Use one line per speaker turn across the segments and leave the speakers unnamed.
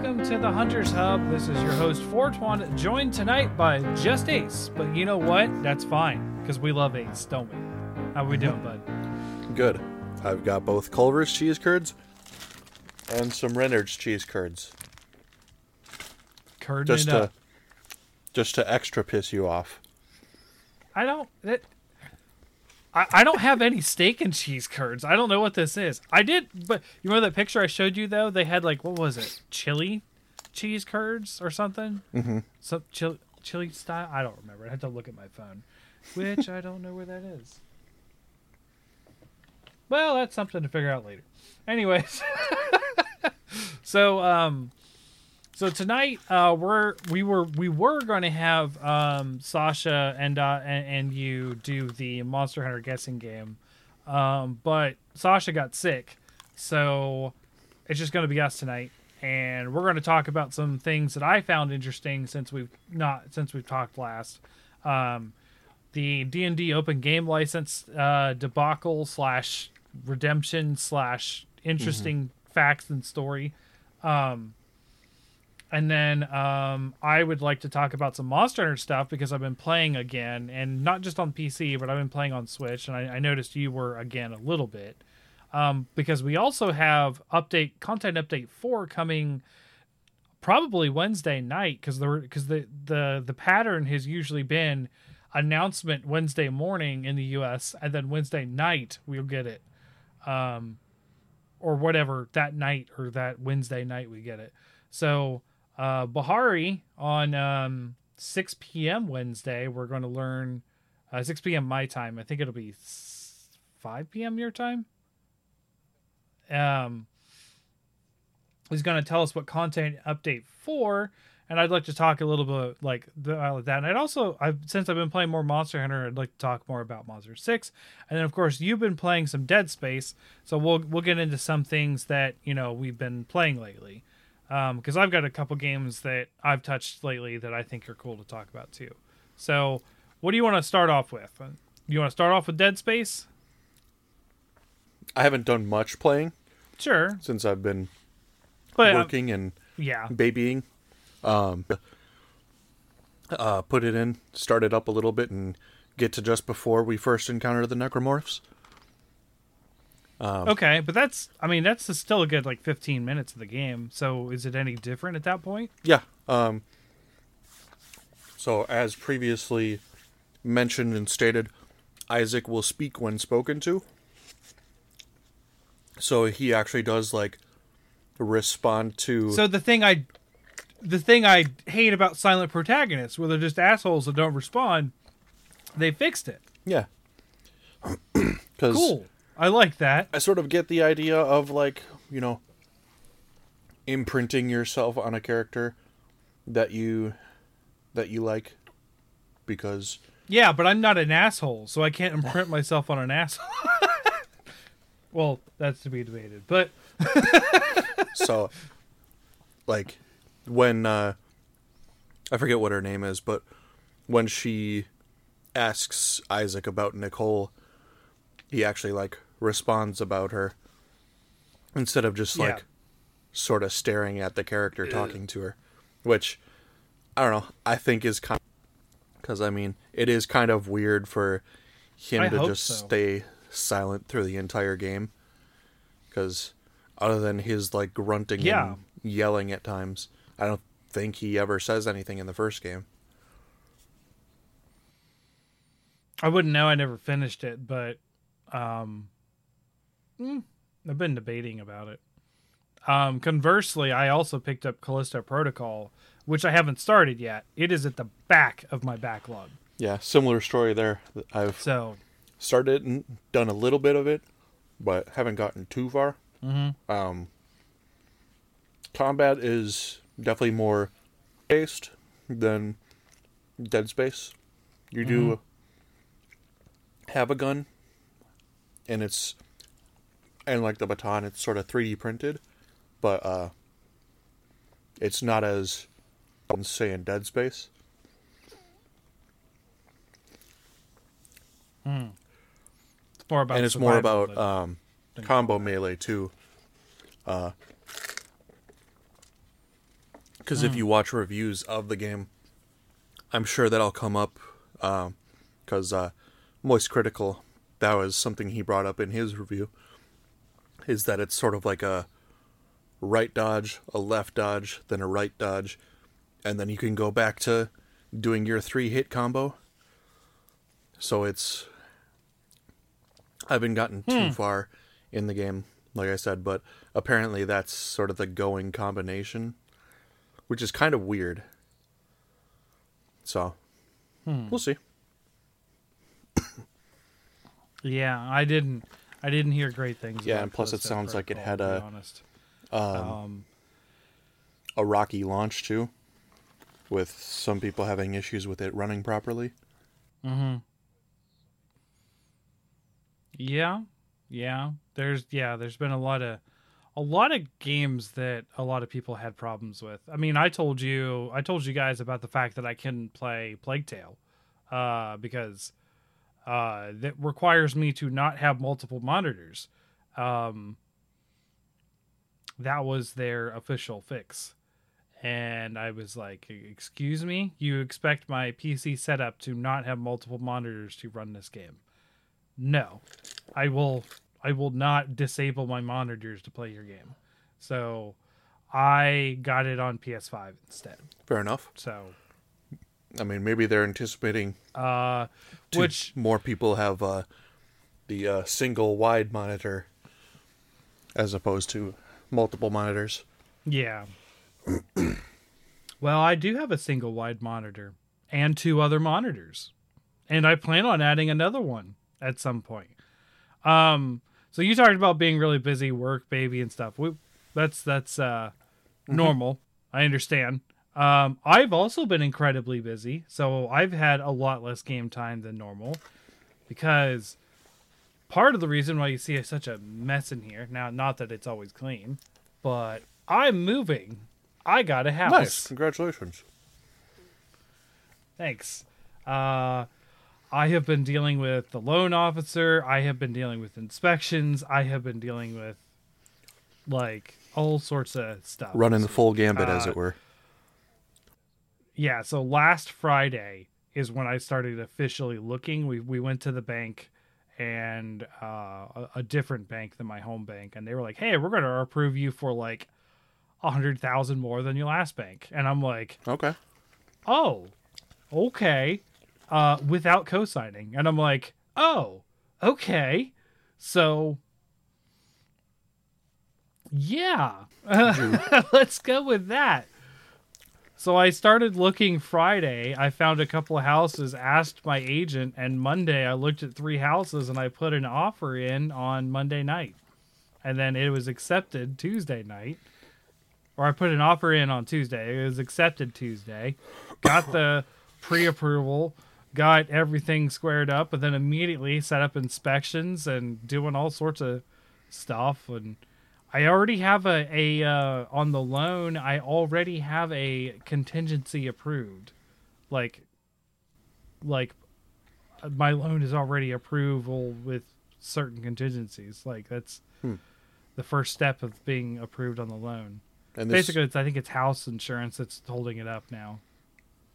Welcome to the Hunters Hub. This is your host Fortwan, joined tonight by just Ace. But you know what? That's fine because we love Ace, don't we? How we doing, bud?
Good. I've got both Culver's cheese curds and some Reynolds cheese curds.
Curd
Just to just to extra piss you off.
I don't. That, I, I don't have any steak and cheese curds. I don't know what this is. I did, but you remember that picture I showed you though? They had like what was it? Chili cheese curds or something? Mm-hmm. Some chili chili style. I don't remember. I had to look at my phone, which I don't know where that is. Well, that's something to figure out later. Anyways, so um, so tonight, uh, we're we were we were going to have um, Sasha and, uh, and and you do the Monster Hunter guessing game, um, but Sasha got sick, so it's just going to be us tonight, and we're going to talk about some things that I found interesting since we've not since we've talked last. Um, the D and D open game license uh, debacle slash redemption slash interesting facts and story. Um, and then um, I would like to talk about some Monster Hunter stuff because I've been playing again, and not just on PC, but I've been playing on Switch, and I, I noticed you were again a little bit. Um, because we also have update content update four coming probably Wednesday night because the because the the the pattern has usually been announcement Wednesday morning in the U.S. and then Wednesday night we'll get it, um, or whatever that night or that Wednesday night we get it. So uh, Bahari on um, 6 p.m. Wednesday we're going to learn uh, 6 p.m. my time. I think it'll be 5 p.m. your time. Um, he's going to tell us what content update for and i'd like to talk a little bit like the, uh, that and i'd also i've since i've been playing more monster hunter i'd like to talk more about monster 6 and then of course you've been playing some dead space so we'll we'll get into some things that you know we've been playing lately because i've got a couple games that i've touched lately that i think are cool to talk about too. So what do you want to start off with? You want to start off with dead space?
I haven't done much playing
sure.
since I've been
but uh,
working and
yeah.
babying. Um uh put it in, start it up a little bit and get to just before we first encounter the necromorphs.
Okay, but that's I mean that's still a good like 15 minutes of the game. So is it any different at that point?
Yeah. Um, so, as previously mentioned and stated, Isaac will speak when spoken to. So he actually does like respond to.
So the thing I the thing I hate about silent protagonists where they're just assholes that don't respond, they fixed it.
yeah. Because
Cool. I like that.
I sort of get the idea of like you know imprinting yourself on a character that you that you like because
Yeah, but I'm not an asshole, so I can't imprint myself on an asshole. well, that's to be debated. But
so like when uh i forget what her name is but when she asks isaac about nicole he actually like responds about her instead of just like
Yeah.
sort of staring at the character talking to her which i don't know i think is kind because i mean it is kind of weird for him
I
to just
so.
stay silent through the entire game because other than his like grunting
Yeah.
and yelling at times i don't think he ever says anything in the first game
I wouldn't know. I never finished it, but um, mm, I've been debating about it. Um, conversely, I also picked up Callisto Protocol, which I haven't started yet. It is at the back of my backlog.
yeah similar story there i've
So
started and done a little bit of it but haven't gotten too far mm-hmm. um combat is definitely more based than dead space you do have a gun and it's and like the baton it's sort of 3d printed but uh it's not as say in dead space
it's more about
and it's more about um, combo melee too. Uh, Because if you watch reviews of the game, I'm sure that'll come up. Because uh, Moist Critical, that was something he brought up in his review, is that it's sort of like a right dodge, a left dodge, then a right dodge, and then you can go back to doing your three hit combo. So it's. I haven't gotten too hmm. far in the game, like I said, but apparently that's sort of the going combination, which is kind of weird. So, hmm. we'll see.
Yeah, I didn't. I didn't hear great things.
Yeah, and plus it sounds like it had a-. Um,
Um,
a rocky launch too, with some people having issues with it running properly.
yeah, yeah. There's yeah. There's been a lot of a lot of games that a lot of people had problems with. I mean, I told you, I told you guys about the fact that I couldn't play Plague Tale, uh, because uh, that requires me to not have multiple monitors. Um, that was their official fix. And I was like, Excuse me? You expect my PC setup to not have multiple monitors to run this game? No. I will I will not disable my monitors to play your game. So I got it on PS5 instead.
Fair enough.
So
I mean, maybe they're anticipating
uh which
more people have uh, the uh, single wide monitor as opposed to multiple monitors.
Yeah. well, I do have a single wide monitor and two other monitors. And I plan on adding another one at some point. Um so you talked about being really busy, work, baby and stuff. We, that's that's uh normal. I understand. Um I've also been incredibly busy, so I've had a lot less game time than normal because part of the reason why you see such a mess in here, now not that it's always clean, but I'm moving. I got a house.
Nice. Congratulations.
Thanks. Uh, I have been dealing with the loan officer. I have been dealing with inspections. I have been dealing with like all sorts of stuff.
Running the full gambit, as
Uh,
it were.
Yeah, so last Friday is when I started officially looking. We we went to the bank and uh, a, a different bank than my home bank, and they were like, "Hey, we're going to approve you for like a hundred thousand more than your last bank," and I'm like,
Okay.
oh, okay, uh, without co-signing, and I'm like, oh, okay, so yeah, let's go with that. So I started looking Friday. I found a couple of houses, asked my agent, and Monday I looked at three houses and I put an offer in on Monday night. And then it was accepted Tuesday night. Or I put an offer in on Tuesday. It was accepted Tuesday. Got the pre approval, got everything squared up, and then immediately set up inspections and doing all sorts of stuff and I already have a, a uh, on the loan. I already have a contingency approved, like, like my loan is already approval with certain contingencies. Like that's the first step of being approved on the loan.
And this,
Basically, it's I think it's house insurance that's holding it up now.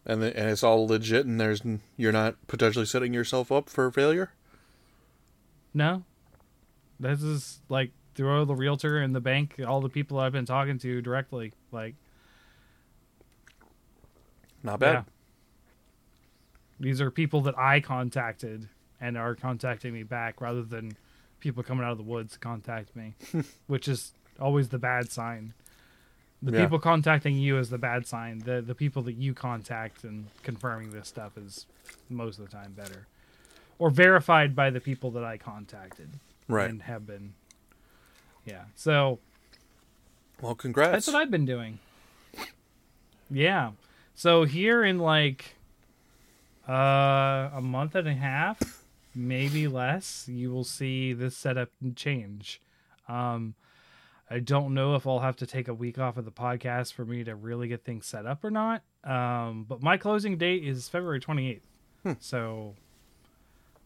and the, and it's all legit, and there's you're not potentially setting yourself up for failure.
No, this is like through the realtor and the bank, all the people I've been talking to directly. Like,
Not bad.
Yeah. These are people that I contacted and are contacting me back rather than people coming out of the woods to contact me, which is always the bad sign. The
Yeah.
people contacting you is the bad sign. The the people that you contact and confirming this stuff is most of the time better. Or verified by the people that I contacted
Right.
and have been Yeah. So
Well, congrats.
that's what I've been doing. Yeah. So here in like uh a month and a half, maybe less, you will see this setup change. Um I don't know if I'll have to take a week off of the podcast for me to really get things set up or not. Um but my closing date is February 28th. So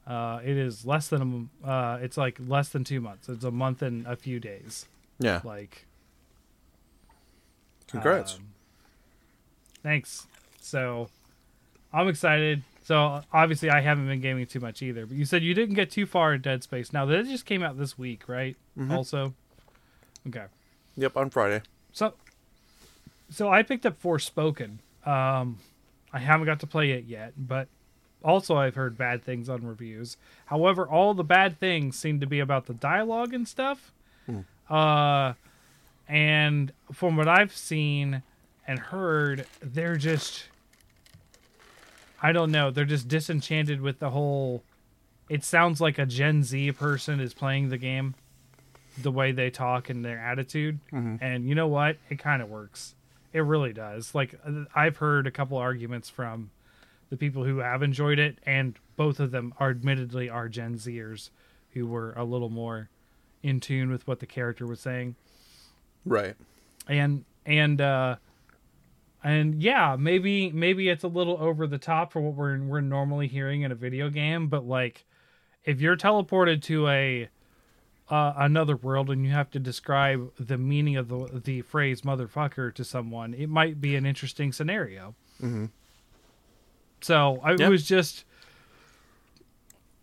uh it is less than a uh it's like less than 2 months. It's a month and a few days.
yeah.
Like
Congrats.
um, Thanks. So I'm excited. So obviously I haven't been gaming too much either. But you said you didn't get too far in Dead Space. Now that just came out this week, right? Also. Okay.
Yep, on Friday.
So so I picked up Forspoken. Um I haven't got to play it yet, but also I've heard bad things on reviews. However, all the bad things seem to be about the dialogue and stuff. Uh and from what I've seen and heard, they're just I don't know, they're just disenchanted with the whole it sounds like a Gen Z person is playing the game the way they talk and their attitude. And you know what? It kind of works. It really does. Like I've heard a couple arguments from the people who have enjoyed it, and both of them are admittedly are Gen Zers who were a little more in tune with what the character was saying.
Right.
And and uh and yeah, maybe maybe it's a little over the top for what we're we're normally hearing in a video game, but like if you're teleported to a uh, another world and you have to describe the meaning of the the phrase motherfucker to someone, it might be an interesting scenario.
Mm-hmm.
So I,
Yep.
it was just,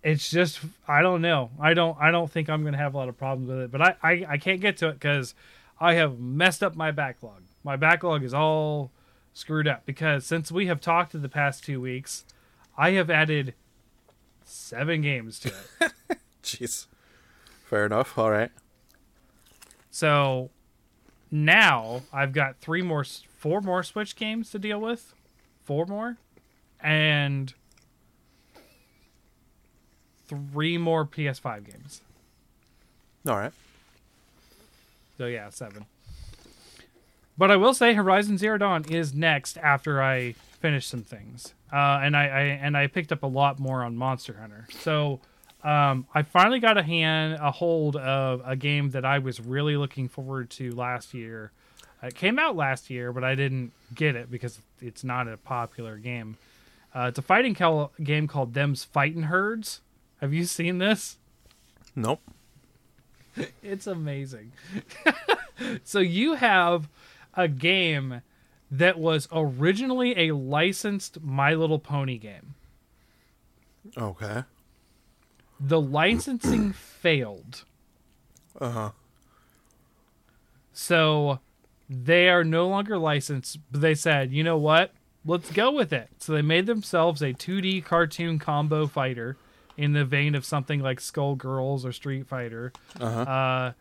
it's just I don't know. I don't I don't think I'm gonna have a lot of problems with it, but I I, I can't get to it because I have messed up my backlog. My backlog is all screwed up because since we have talked in the past two weeks, I have added seven games to it.
Jeez. Fair enough. All right.
So now I've got three more, four more Switch games to deal with, four more, and three more PS5 games.
All right.
So yeah, seven. But I will say Horizon Zero Dawn is next after I finish some things, uh, and I, I and I picked up a lot more on Monster Hunter. So um, I finally got a hand a hold of a game that I was really looking forward to last year. It came out last year, but I didn't get it because it's not a popular game. Uh, it's a fighting cal- game called Them's Fighting Herds. Have you seen this?
Nope.
It's amazing. so you have a game that was originally a licensed My Little Pony game.
Okay.
The licensing failed.
Uh huh.
So they are no longer licensed, but they said, you know what? Let's go with it. So they made themselves a 2D cartoon combo fighter in the vein of something like Skullgirls or Street Fighter.
Uh-huh.
uh,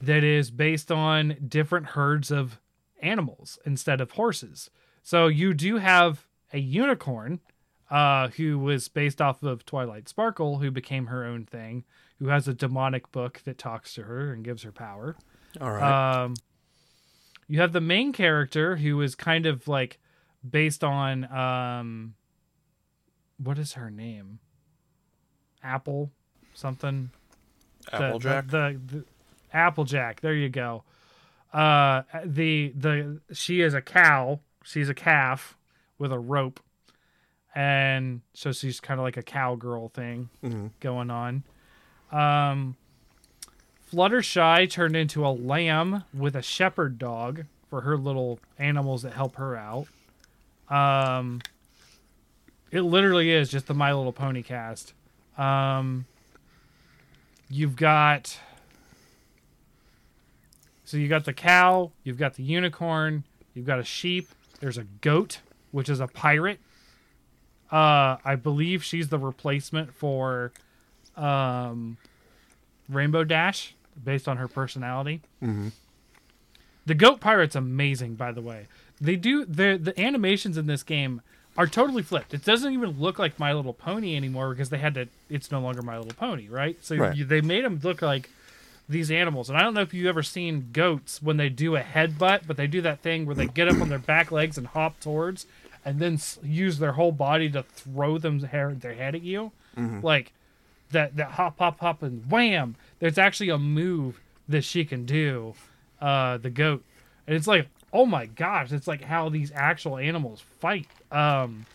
that is based on different herds of animals instead of horses. So you do have a unicorn uh, who was based off of Twilight Sparkle, who became her own thing, who has a demonic book that talks to her and gives her power.
All right.
Um, you have the main character who is kind of like based on um, what is her name? Apple something. The-
Applejack.
The, the, the Applejack. There you go. Uh, the the she is a cow. She's a calf with a rope, and so she's kind of like a cowgirl thing
Mhm.
going on. Um, Fluttershy turned into a lamb with a shepherd dog for her little animals that help her out. Um, it literally is just the My Little Pony cast. Um, you've got so you got the cow, you've got the unicorn, you've got a sheep. There's a goat, which is a pirate. Uh, I believe she's the replacement for um, Rainbow Dash, based on her personality.
Mhm.
The goat pirate's amazing, by the way. They do the the animations in this game are totally flipped. It doesn't even look like My Little Pony anymore because they had to. It's no longer My Little Pony, right? So
Right.
You, they made them look like these animals. And I don't know if you've ever seen goats when they do a headbutt, but they do that thing where they get up on their back legs and hop towards, and then s- use their whole body to throw them hair their head at you, like that that hop hop hop and wham. There's actually a move that she can do, uh, the goat, and it's like oh my gosh, it's like how these actual animals fight. Um,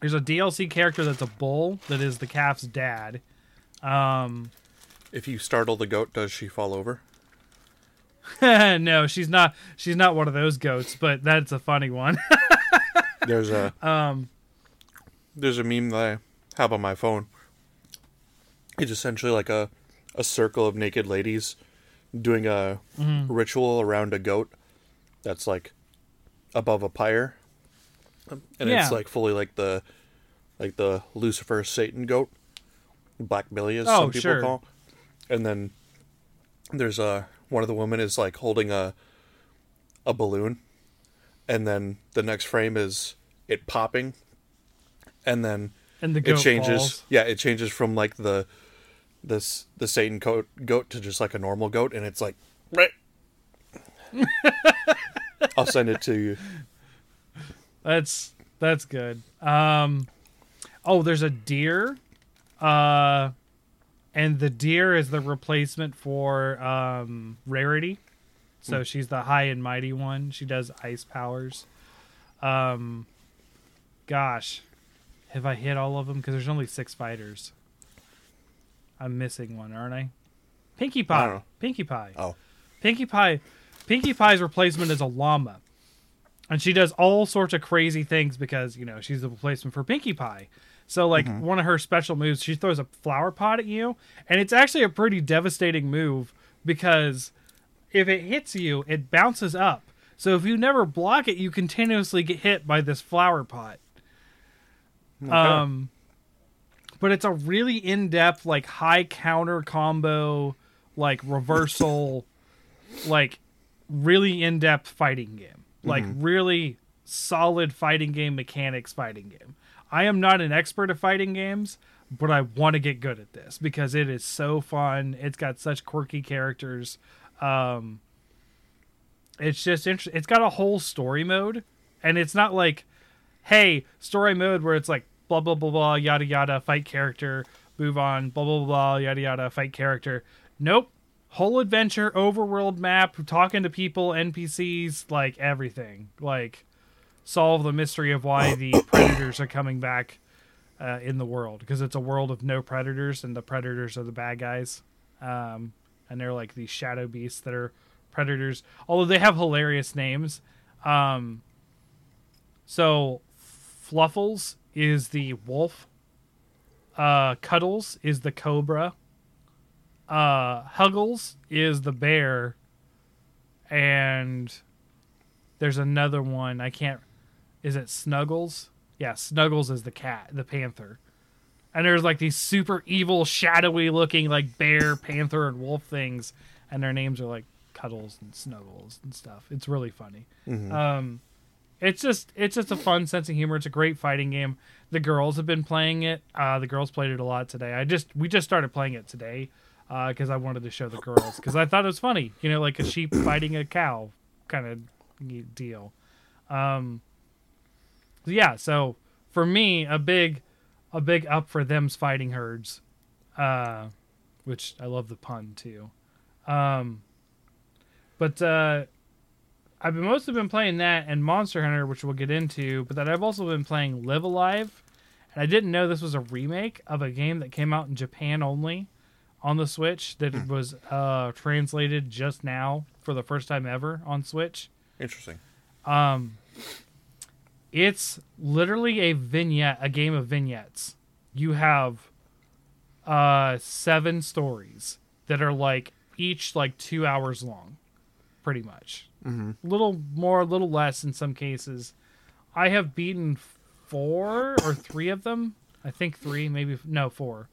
there's a DLC character that's a bull that is the calf's dad. Um,
If you startle the goat, does she fall over?
no, she's not. She's not one of those goats, but that's a funny one.
There's a
um,
there's a meme that I have on my phone. It's essentially like a a circle of naked ladies doing a
Mm-hmm.
ritual around a goat that's like above a pyre, and
Yeah.
it's like fully like the like the Lucifer Satan goat, Black Billy as
Oh,
some people
sure.
call. And then there's a one of the women is like holding a a balloon, and then the next frame is it popping, and then
and the
it changes.
falls.
Yeah, it changes from like the this the Satan goat goat to just like a normal goat, and it's like right. I'll send it to you.
That's that's good. Um, oh, there's a deer, uh, and the deer is the replacement for um rarity. So she's the high and mighty one. She does ice powers. Um, gosh, have I hit all of them? Because there's only six fighters. I'm missing one, aren't I? Pinkie Pie.
don't.
Pinkie Pie.
Oh,
Pinkie Pie, Pinkie Pie's replacement is a llama, and she does all sorts of crazy things because you know she's the replacement for Pinkie Pie. So like one of her special moves, she throws a flower pot at you, and it's actually a pretty devastating move because if it hits you, it bounces up. So if you never block it, you continuously get hit by this flower pot.
okay.
Um, but it's a really in-depth, like high counter combo, like reversal, like really in-depth fighting game. Like really solid fighting game mechanics fighting game. I am not an expert at fighting games, but I want to get good at this because it is so fun. It's got such quirky characters. Um, it's just interesting. It's got a whole story mode, and it's not like hey, story mode where it's like blah blah blah blah yada yada fight character, move on, blah blah blah yada yada fight character. Nope. Whole adventure, overworld map, talking to people, NPCs, like everything. Like solve the mystery of why the predators are coming back uh, in the world because it's a world of no predators and the predators are the bad guys. Um, and they're like these shadow beasts that are predators. Although they have hilarious names. Um, so Fluffles is the wolf. Uh, Cuddles is the cobra. Uh, Huggles is the bear. And there's another one. I can't. Is it Snuggles? Yeah, Snuggles is the cat, the panther. And there's like these super evil, shadowy looking like bear, panther, and wolf things, and their names are like Cuddles and Snuggles and stuff. It's really funny. Um, it's just it's just a fun sense of humor. It's a great fighting game. The girls have been playing it. Uh, the girls played it a lot today. I just we just started playing it today because I wanted to show the girls because I thought it was funny. You know, like a sheep fighting a cow kind of deal. Um, yeah. So for me, a big a big up for them's fighting herds, uh, which I love the pun too. Um, but uh, I've mostly been playing that and Monster Hunter, which we'll get into. But that I've also been playing Live A Live, and I didn't know this was a remake of a game that came out in Japan only on the Switch. That it was uh, translated just now for the first time ever on Switch.
interesting.
Um, it's literally a vignette, a game of vignettes. You have uh seven stories that are like each like two hours long, pretty much. Mm-hmm. Little more, a little less in some cases. I have beaten four or three of them. I think three, maybe no four,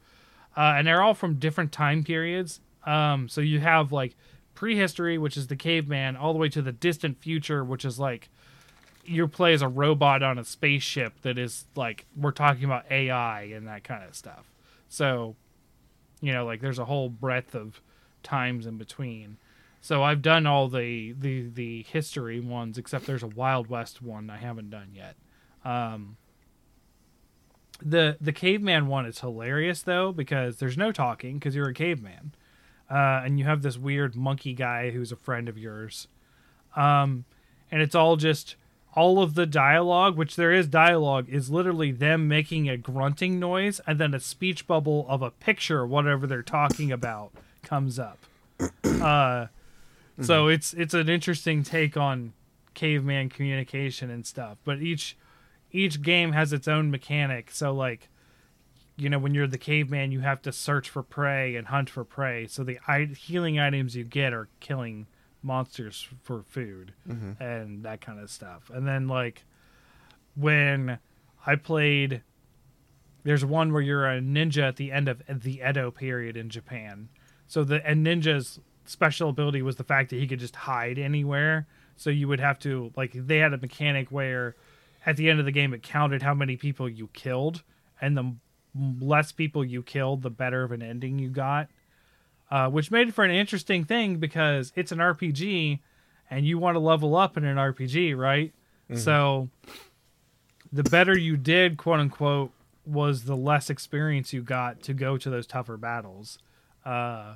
uh, and they're all from different time periods. Um, so you have like prehistory, which is the caveman, all the way to the distant future, which is like you play as a robot on a spaceship that is like we're talking about AI and that kind of stuff. So, you know, like there's a whole breadth of times in between. So I've done all the the the history ones except there's a Wild West one I haven't done yet. Um the the caveman one is hilarious though because there's no talking because you're a caveman. Uh, and you have this weird monkey guy who's a friend of yours. Um, and it's all just all of the dialogue, which there is dialogue, is literally them making a grunting noise, and then a speech bubble of a picture, whatever they're talking about, comes up. Uh, So it's it's an interesting take on caveman communication and stuff. But each each game has its own mechanic. So like you know when you're the caveman you have to search for prey and hunt for prey. So the I- healing items you get are killing monsters for food mm-hmm. and that kind of stuff. And then like when I played there's one where you're a ninja at the end of the Edo period in Japan. So the and ninja's special ability was the fact that he could just hide anywhere. So you would have to like they had a mechanic where at the end of the game it counted how many people you killed, and the less people you killed, the better of an ending you got. Uh, which made it for an interesting thing because it's an RPG, and you want to level up in an RPG, right? So the better you did, quote unquote, was the less experience you got to go to those tougher battles. Uh,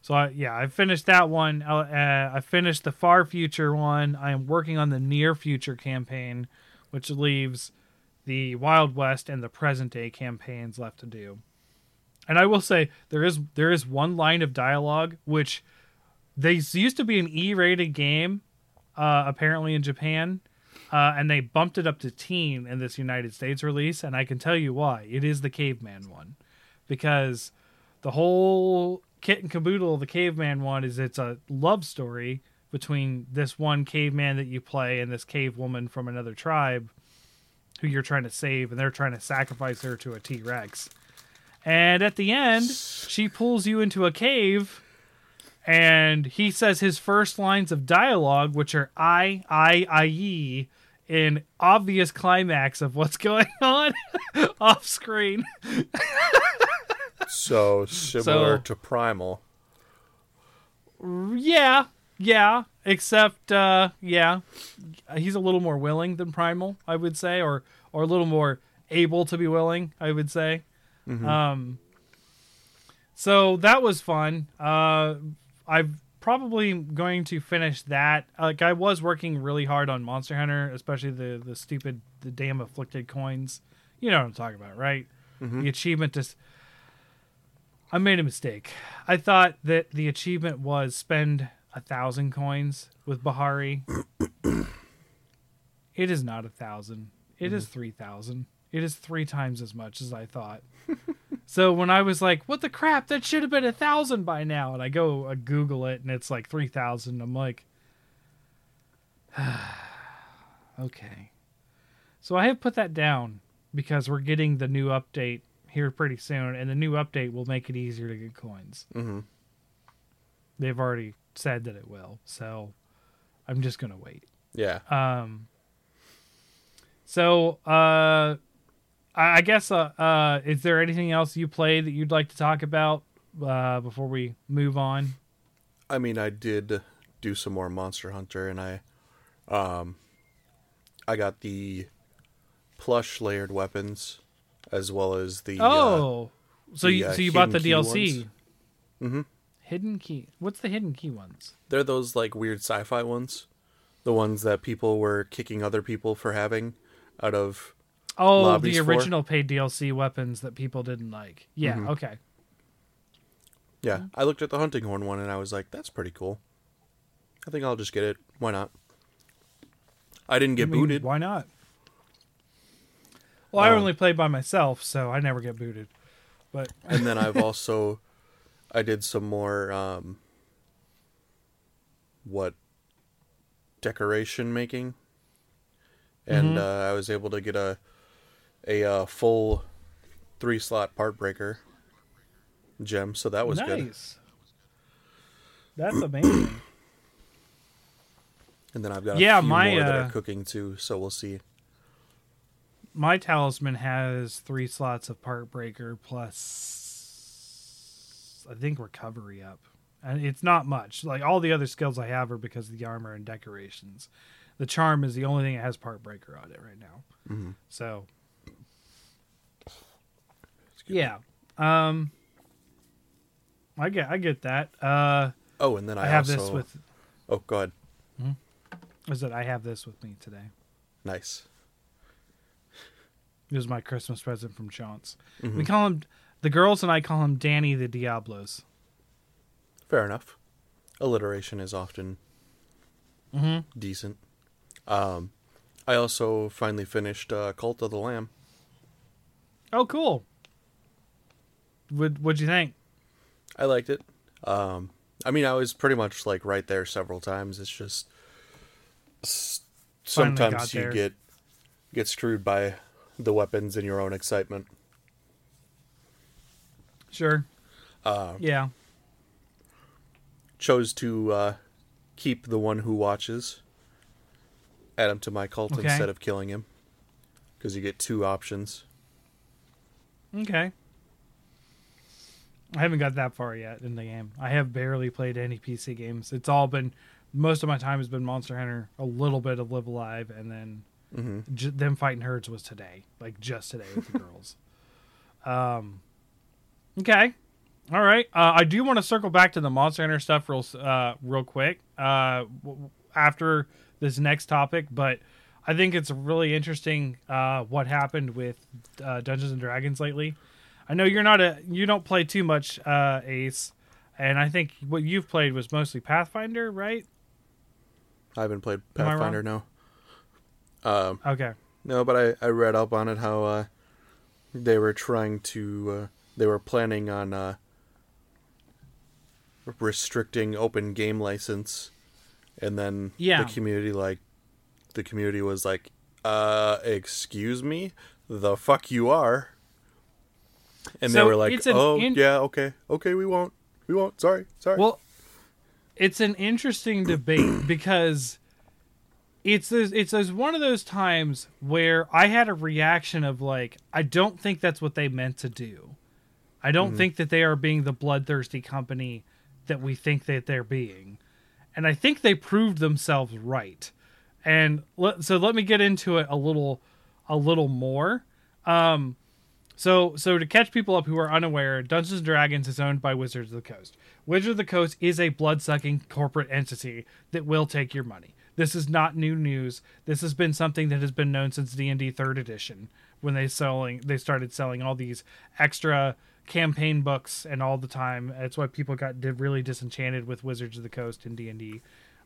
so I, yeah, I finished that one. Uh, uh, I finished the far future one. I am working on the near future campaign, which leaves the Wild West and the present day campaigns left to do. And I will say there is there is one line of dialogue which they used to be an E-rated game, uh, apparently in Japan, uh, and they bumped it up to teen in this United States release. And I can tell you why. It is the caveman one, because the whole kit and caboodle of the caveman one is it's a love story between this one caveman that you play and this cave woman from another tribe who you're trying to save, and they're trying to sacrifice her to a T Rex. And at the end, she pulls you into a cave, and he says his first lines of dialogue, which are "I I Ie," in obvious climax of what's going on off screen.
So similar
So-
to Primal.
Yeah, yeah. Except, uh, yeah, he's a little more willing than Primal, I would say, or or a little more able to be willing, I would say. Um, so that was fun. Uh, I'm probably going to finish that. Like I was working really hard on Monster Hunter, especially the the stupid the damn afflicted coins. You know what I'm talking about, right? The achievement just. I made a mistake. I thought that the achievement was spend a thousand coins with Bahari. it is not a thousand. It is three thousand. It is three times as much as I thought. so when I was like, "What the crap? That should have been a thousand by now," and I go uh, Google it, and it's like three thousand. I'm like, okay. So I have put that down because we're getting the new update here pretty soon, and the new update will make it easier to get coins.
Mm-hmm.
They've already said that it will, so I'm just gonna wait.
Yeah.
Um. So, uh, I I guess, uh, uh, is there anything else you play that you'd like to talk about uh, before we move on?
I mean, I did do some more Monster Hunter, and I, um, I got the plush layered weapons, as well as the. uh,
Oh, so
the,
you
uh,
so you bought the DLC?
ones. Mhm.
Hidden key. What's the hidden key ones?
they're those like weird sci-fi ones, the ones that people were kicking other people for having, out of.
Oh, the
for?
original paid DLC weapons that people didn't like. Yeah.
Mhm.
Okay.
Yeah, I looked at the hunting horn one, and I was like, "That's pretty cool." I think I'll just get it. Why not? I didn't get
I mean,
booted.
Why not? Well, I
Um,
only play by myself, so I never get booted. But
and then I've also I did some more um what decoration making and
Mhm.
uh, I was able to get a a uh, full three slot part breaker gem so that was good
nice. That's amazing.
and then I've got a
Yeah,
few
my,
more that
uh,
are cooking too so we'll see
My talisman has three slots of part breaker plus, I think, recovery up. And it's not much. Like all the other skills I have are because of the armor and decorations. The charm is the only thing that has part breaker on it right now.
Mhm.
So, yeah. Um, I get, I get that. Uh,
oh and then I,
I, have
also,
this with.
oh go ahead
Is that I have this with me today?
nice
It was my Christmas present from Chance.
Mhm.
We call him the girls and I call him Danny the Diablos.
fair enough alliteration is often
Mm-hmm.
decent. Um, I also finally finished uh, Cult of the Lamb.
Oh, cool. What What'd you think?
I liked it. Um, I mean, I was pretty much like right there several times. It's just s- sometimes you
there.
get get screwed by the weapons and your own excitement.
Sure.
Uh,
Yeah.
chose to uh, keep the one who watches, add him to my cult
Okay.
instead of killing him, because you get two options.
Okay. I haven't got that far yet in the game. I have barely played any PC games. It's all been most of my time has been Monster Hunter, a little bit of Live A Live, and then
hmm
j- them fighting herds was today, like just today with the girls. Um. Okay. All right. Uh, I do want to circle back to the Monster Hunter stuff real uh, real quick uh, after this next topic, but I think it's really interesting uh, what happened with uh, Dungeons and Dragons lately. I know you're not a you don't play too much uh, Ace, and I think what you've played was mostly Pathfinder, right?
I haven't played
Am I wrong?
Pathfinder no. Um,
Okay.
no, but I, I read up on it how uh, they were trying to uh, they were planning on uh, restricting open game license, and then
Yeah.
the community like the community was like, uh, excuse me, the fuck you are, and they were like, oh
in-
yeah, okay, okay, we won't, we won't, sorry, sorry.
Well, it's an interesting debate because it's this, it's as one of those times where I had a reaction of like I don't think that's what they meant to do. I don't think that they are being the bloodthirsty company that we think that they're being. And I think they proved themselves right. And let, so let me get into it a little a little more. Um so, so to catch people up who are unaware, Dungeons and Dragons is owned by Wizards of the Coast. Wizards of the Coast is a blood-sucking corporate entity that will take your money. This is not new news. This has been something that has been known since D&D 3rd edition when they selling they started selling all these extra campaign books and all the time. That's why people got really disenchanted with Wizards of the Coast and D&D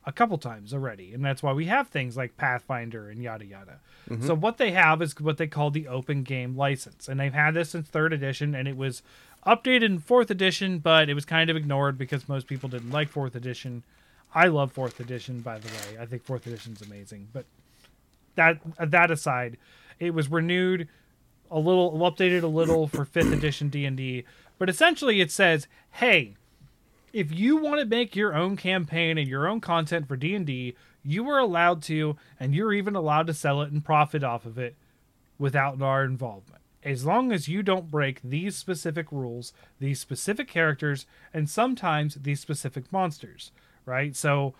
a couple times already. And that's why we have things like Pathfinder and yada yada. Mm-hmm. So what they have is what they call the open game license. And they've had this since 3rd edition and it was updated in 4th edition, but it was kind of ignored because most people didn't like 4th edition. I love 4th edition by the way. I think 4th edition's amazing. But that that aside, it was renewed a little updated a little for 5th edition D&D, but essentially it says, "Hey, if you want to make your own campaign and your own content for D&D, you are allowed to and you're even allowed to sell it and profit off of it without our involvement. As long as you don't break these specific rules, these specific characters, and sometimes these specific monsters, right? So,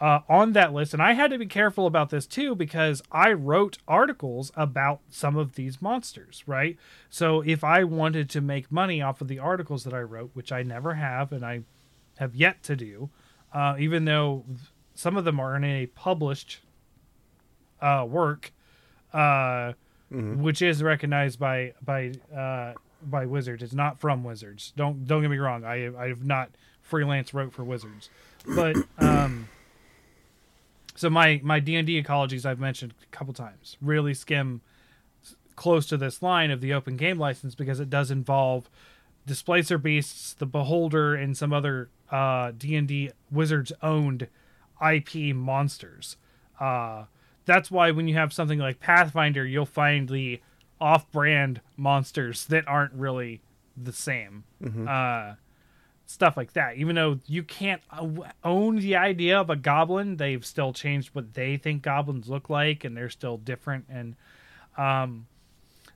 uh, on that list, and I had to be careful about this too because I wrote articles about some of these monsters, right? So, if I wanted to make money off of the articles that I wrote, which I never have, and I have yet to do, uh, even though some of them are in a published uh, work, uh, which is recognized by by uh, by Wizards. It's not from Wizards. Don't don't get me wrong. I I have not freelance wrote for Wizards, but um, so my my D and D ecologies I've mentioned a couple times really skim close to this line of the open game license because it does involve Displacer Beasts, the Beholder, and some other uh, D and D Wizards owned IP monsters. Uh, that's why when you have something like Pathfinder, you'll find the off-brand monsters that aren't really the same. Uh, stuff like that. Even though you can't own the idea of a goblin, they've still changed what they think goblins look like, and they're still different. And um,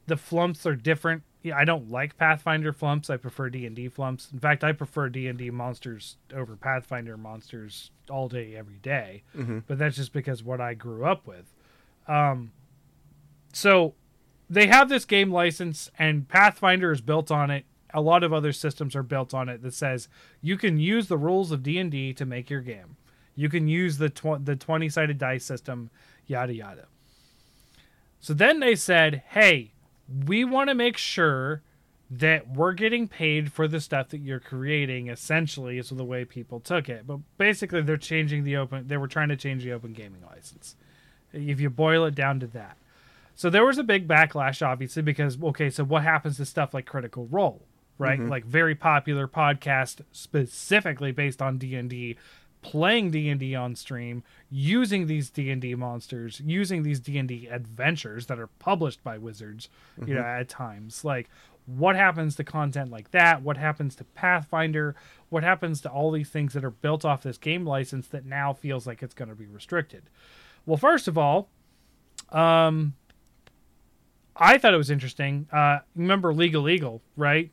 the flumphs are different. Yeah, I don't like Pathfinder flumphs. I prefer D and D flumphs. In fact, I prefer D and D monsters over Pathfinder monsters all day, every day. But that's just because what I grew up with. Um, so they have this game license, and Pathfinder is built on it. A lot of other systems are built on it that says you can use the rules of D and D to make your game. You can use the tw- the twenty sided dice system, yada yada. So then they said, "Hey, we want to make sure that we're getting paid for the stuff that you're creating essentially is the way people took it but basically they're changing the open they were trying to change the open gaming license if you boil it down to that so there was a big backlash obviously because okay so what happens to stuff like critical role right? Like very popular podcast specifically based on d&d playing d&d on stream using these d&d monsters using these d&d adventures that are published by wizards you know at times. Like what happens to content like that? What happens to pathfinder? What happens to all these things that are built off this game license that now feels like it's going to be restricted? Well first of all um i thought it was interesting. Uh remember legal eagle right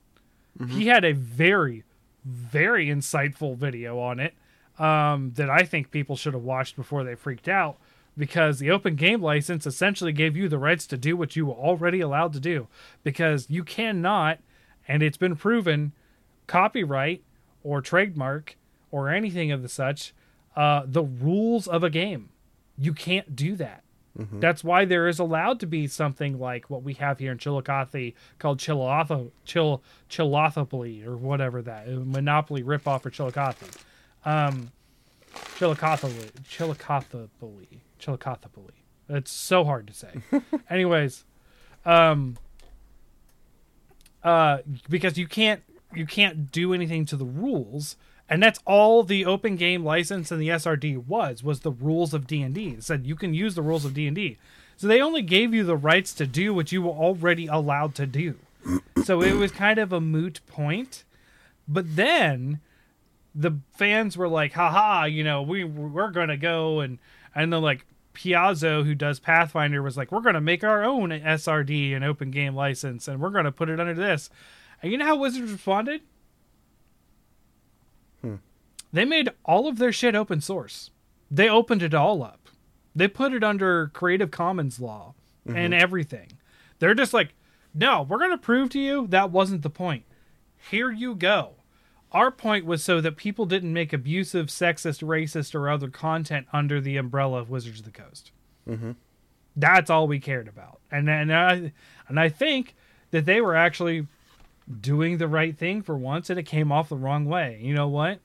he had a very very insightful video on it um, that I think people should have watched before they freaked out because the open game license essentially gave you the rights to do what you were already allowed to do because you cannot and it's been proven copyright or trademark or anything of the such uh, the rules of a game. You can't do that that's why there is allowed to be something like what we have here in Chillicothe called Chillicothe, Chill, Chillicothe or whatever that uh, Monopoly ripoff for Chillicothe. Um, Chillicothe, Chillicothe, Chillicothe. It's so hard to say. Anyways, um, uh, because you can't you can't do anything to the rules, and that's all the open game license and the SRD was was the rules of D and D. It said you can use the rules of D and D. So they only gave you the rights to do what you were already allowed to do. So it was kind of a moot point. But then the fans were like, haha, you know, we we're gonna go and and then like Paizo, who does Pathfinder, was like, we're gonna make our own SRD and open game license, and we're gonna put it under this. And you know how Wizards responded? They made all of their shit open source. They opened it all up. They put it under Creative Commons law and everything. They're just like, no, we're gonna prove to you that wasn't the point. Here you go our point was so that people didn't make abusive, sexist, racist, or other content under the umbrella of Wizards of the Coast.
Mm-hmm.
That's all we cared about, and and I and I think that they were actually doing the right thing for once, and it came off the wrong way. You know what?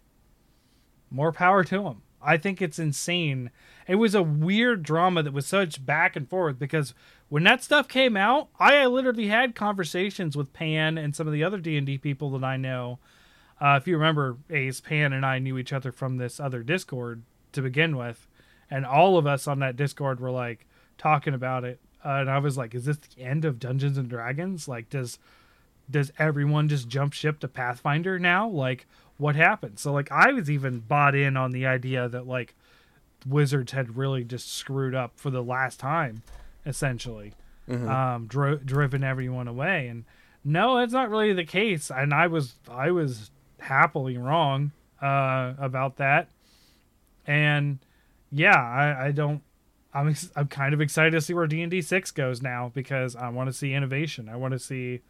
More power to them. I think it's insane. It was a weird drama that was such back and forth because when that stuff came out, I literally had conversations with Pan and some of the other D and D people that I know. Uh, if you remember, Ace, Pan, and I knew each other from this other Discord to begin with, and all of us on that Discord were like talking about it. Uh, and I was like, "Is this the end of Dungeons and Dragons? Like, does does everyone just jump ship to Pathfinder now? Like, what happened?" So, like, I was even bought in on the idea that like Wizards had really just screwed up for the last time, essentially, um, dro- driven everyone away. And no, that's not really the case. And I was I was happily wrong uh, about that. And yeah, I, I don't. I'm ex- I'm kind of excited to see where D and D six goes now because I want to see innovation. I want to see,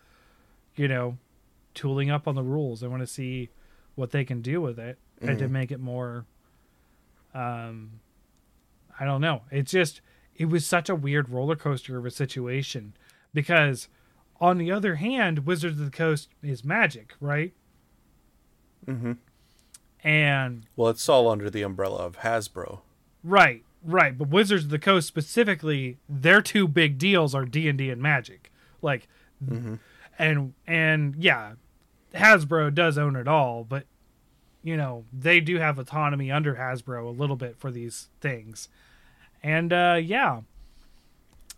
you know, tooling up on the rules. I want to see what they can do with it and to make it more. Um, I don't know. It's just it was such a weird roller coaster of a situation because on the other hand, Wizards of the Coast is magic, right?
Mm-hmm.
And
Well, it's all under the umbrella of Hasbro.
right, right, but Wizards of the Coast specifically, their two big deals are D and D and Magic, like, mm-hmm. and and yeah, Hasbro does own it all, but you know they do have autonomy under Hasbro a little bit for these things, and uh, yeah.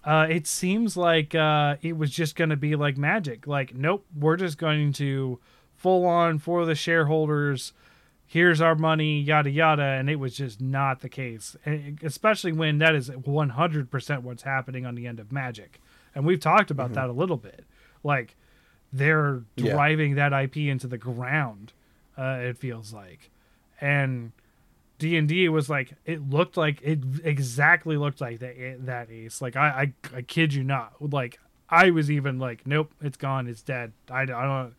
Uh, it seems like uh, it was just going to be like magic. Like, nope, we're just going to full on for the shareholders. Here's our money, yada yada, and it was just not the case. And especially when that is 100% what's happening on the end of Magic, and we've talked about that a little bit. Like, they're
Yeah.
driving that IP into the ground. Uh, it feels like, and D and D was like it looked like it exactly looked like that that ace. Like I, I I kid you not. Like I was even like, nope, it's gone, it's dead. I, I don't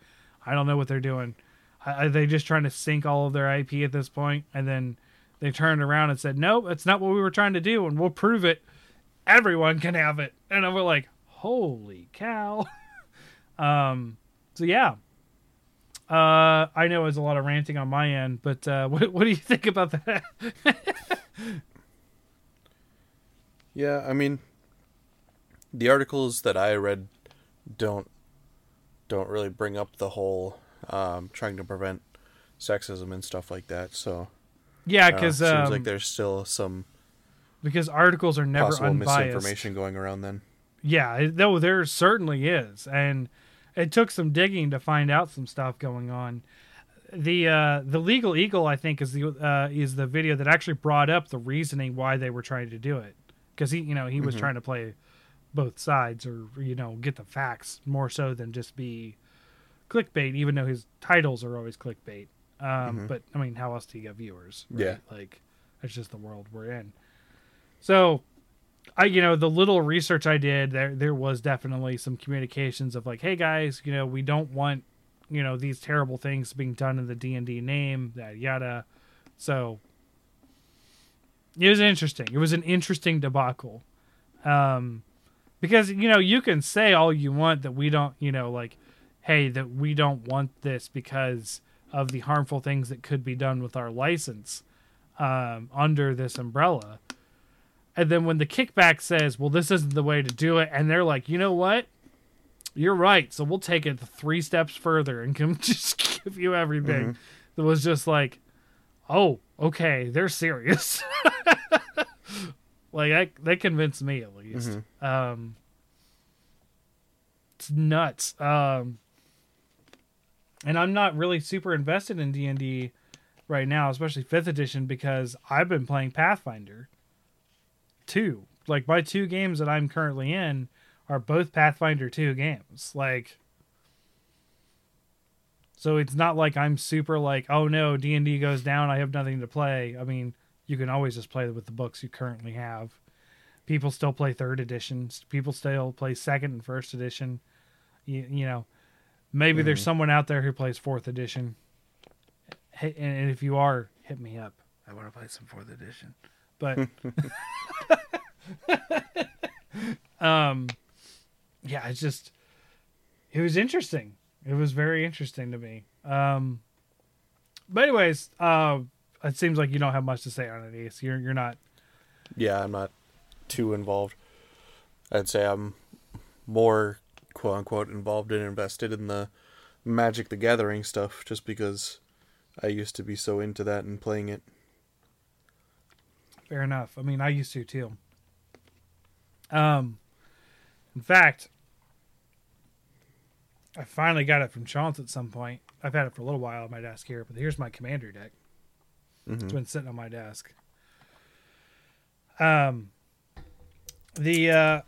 I don't know what they're doing. Are they just trying to sink all of their IP at this point? And then they turned around and said, nope, that's not what we were trying to do, and we'll prove it. Everyone can have it. And I was like, holy cow. um, so yeah. Uh, I know it's a lot of ranting on my end, but uh, what what do you think about that?
Yeah, I mean, the articles that I read don't don't really bring up the whole um, trying to prevent sexism and stuff like that. So
yeah, because
seems
um,
like there's still some
because articles are never
possible
unbiased.
misinformation going around. Then
Yeah, though there certainly is, and it took some digging to find out some stuff going on. The uh, the legal eagle, I think, is the uh, is the video that actually brought up the reasoning why they were trying to do it, because he you know he was trying to play both sides or you know get the facts more so than just be clickbait, even though his titles are always clickbait. Um, But I mean, how else do you get viewers? right?
Yeah.
like it's just the world we're in. So I you know the little research I did there there was definitely some communications of like hey guys you know we don't want you know these terrible things being done in the D&D name that yada. So it was interesting. It was an interesting debacle. Um because you know you can say all you want that we don't you know like hey that we don't want this because of the harmful things that could be done with our license um under this umbrella and then when the kickback says, well, this isn't the way to do it, and they're like, you know what? You're right. So we'll take it three steps further and just give you everything. That was just like, oh, okay, they're serious. like that, that convinced me at least. Um, it's nuts. Um, and I'm not really super invested in D and D right now, especially fifth edition, because I've been playing Pathfinder two. Like my two games that I'm currently in are both Pathfinder 2 games. Like so it's not like I'm super like, oh no, D&D goes down, I have nothing to play. I mean, you can always just play with the books you currently have. People still play third edition, People still play second and first edition. You, you know, maybe there's mm-hmm. someone out there who plays fourth edition. Hey, and and if you are, hit me up. I want to play some fourth edition. But um yeah it's just it was interesting it was very interesting to me um but anyways uh it seems like you don't have much to say on it Ace. you're you're not
yeah, I'm not too involved. I'd say I'm more quote unquote involved and invested in the Magic the Gathering stuff just because I used to be so into that and playing it.
Fair enough i mean i used to too um in fact i finally got it from chance at some point i've had it for a little while on my desk here but here's my commander deck
Mm-hmm.
It's been sitting on my desk. Um, the uh,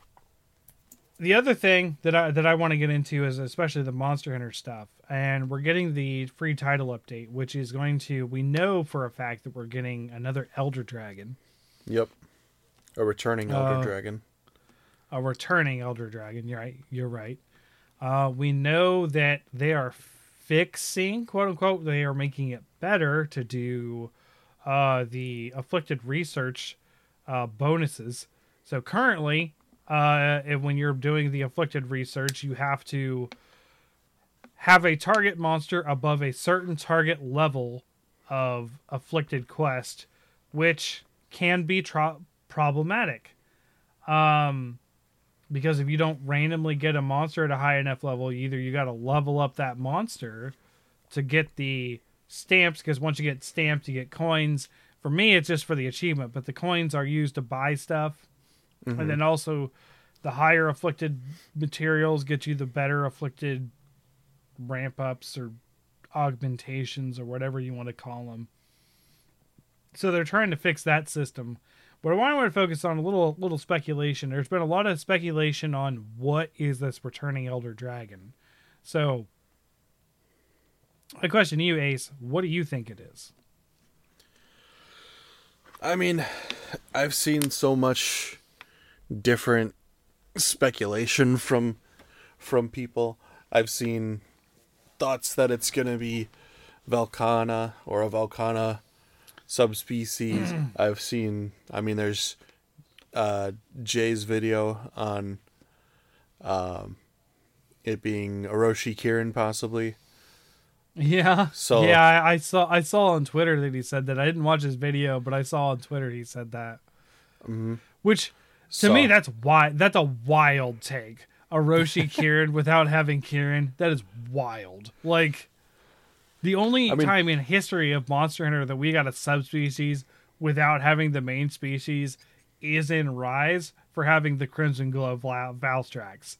the other thing that I that I want to get into is especially the Monster Hunter stuff, and we're getting the free title update, which is going to. We know for a fact that we're getting another Elder Dragon,
Yep. A returning Elder
Uh,
Dragon.
a returning Elder Dragon. You're right. You're right. Uh, we know that they are fixing, quote unquote, they are making it better to do uh, the afflicted research uh, bonuses. So currently, uh, when you're doing the afflicted research, you have to have a target monster above a certain target level of afflicted quest, which can be tro- problematic. Um, because if you don't randomly get a monster at a high enough level, either you got to level up that monster to get the stamps. Because once you get stamps, you get coins. For me, it's just for the achievement, but the coins are used to buy stuff, and then also the higher afflicted materials get you the better afflicted ramp ups or augmentations or whatever you want to call them. So they're trying to fix that system. But I want to focus on a little little speculation. There's been a lot of speculation on what is this returning elder dragon. So my question to you, Ace, what do you think it is?
I mean, I've seen so much different speculation from from people. I've seen thoughts that it's going to be Velkhana or a Velkhana subspecies. I've seen I mean there's uh Jay's video on um it being Oroshi Kirin possibly.
Yeah.
So-
yeah, I, I saw I saw on Twitter that he said that. I didn't watch his video, but I saw on Twitter he said that. Which to
So-
me that's why that's a wild take. Oroshi Kirin without having Kirin, that is wild. Like the only
I mean-
time in history of Monster Hunter that we got a subspecies without having the main species is in Rise for having the Crimson Glow Val- Valstrax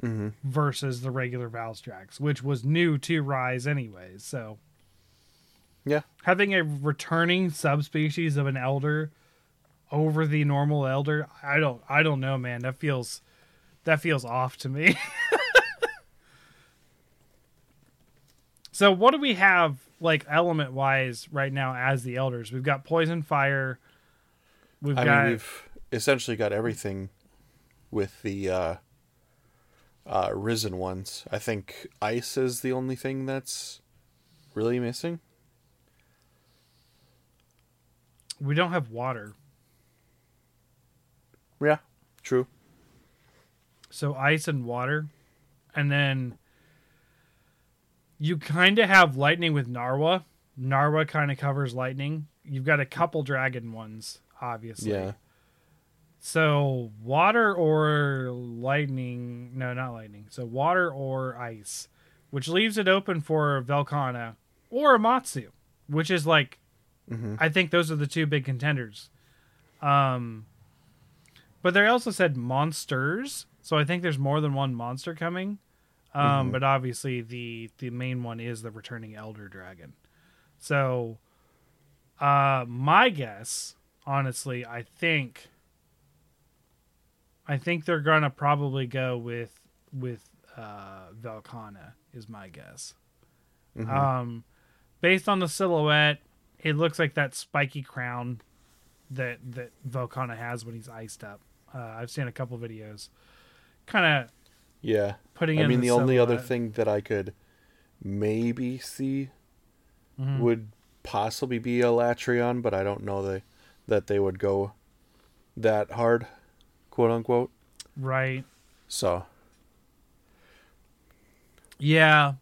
mm-hmm. versus the regular Valstrax, which was new to Rise anyways. So
Yeah.
having a returning subspecies of an elder over the normal elder, I don't I don't know, man. That feels that feels off to me. so what do we have like element wise right now as the elders? We've got poison fire. We've
I
got
mean, we've essentially got everything with the uh, uh, risen ones. I think ice is the only thing that's really missing.
we don't have water.
Yeah, true.
So ice and water. And then you kind of have lightning with Narwa. Narwa kind of covers lightning. You've got a couple dragon ones, obviously.
Yeah.
So water or lightning? No, not lightning. So water or ice, which leaves it open for Velkhana or Amatsu, which is like, I think those are the two big contenders. Um, but they also said monsters, so I think there's more than one monster coming. Um, but obviously the the main one is the returning elder dragon. So, uh, my guess, honestly, I think I think they're gonna probably go with with uh, Velkhana is my guess. Um, based on the silhouette, it looks like that spiky crown that that Velkhana has when he's iced up. Uh, I've seen a couple videos, kind of
Yeah.
putting.
I mean, the, only other thing that I could maybe see
Mm-hmm.
would possibly be Alatreon, but I don't know they, that they would go that hard, quote unquote.
right?
So,
Yeah.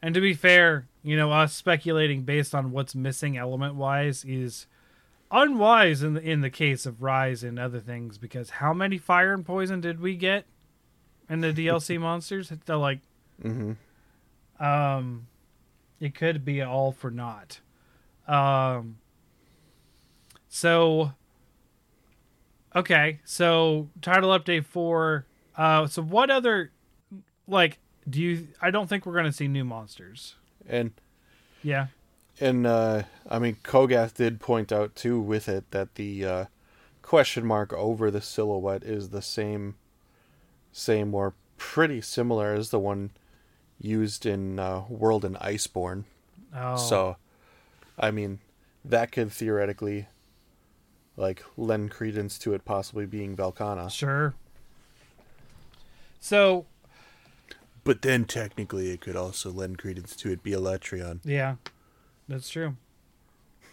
And to be fair, you know, us speculating based on what's missing element wise is unwise in the in the case of Rise and other things because how many fire and poison did we get in the DLC monsters? They're like
mhm.
um it could be all for naught. Um so okay, so title update 4 uh so what other like do you I don't think we're going to see new monsters.
and
Yeah.
and uh, I mean, Kogath did point out too with it that the uh, question mark over the silhouette is the same, same or pretty similar as the one used in uh, World and Iceborne.
Oh.
So, I mean, that could theoretically, like, lend credence to it possibly being Velkhana.
sure. So,
But then technically, it could also lend credence to it be Alatreon,
yeah. That's true.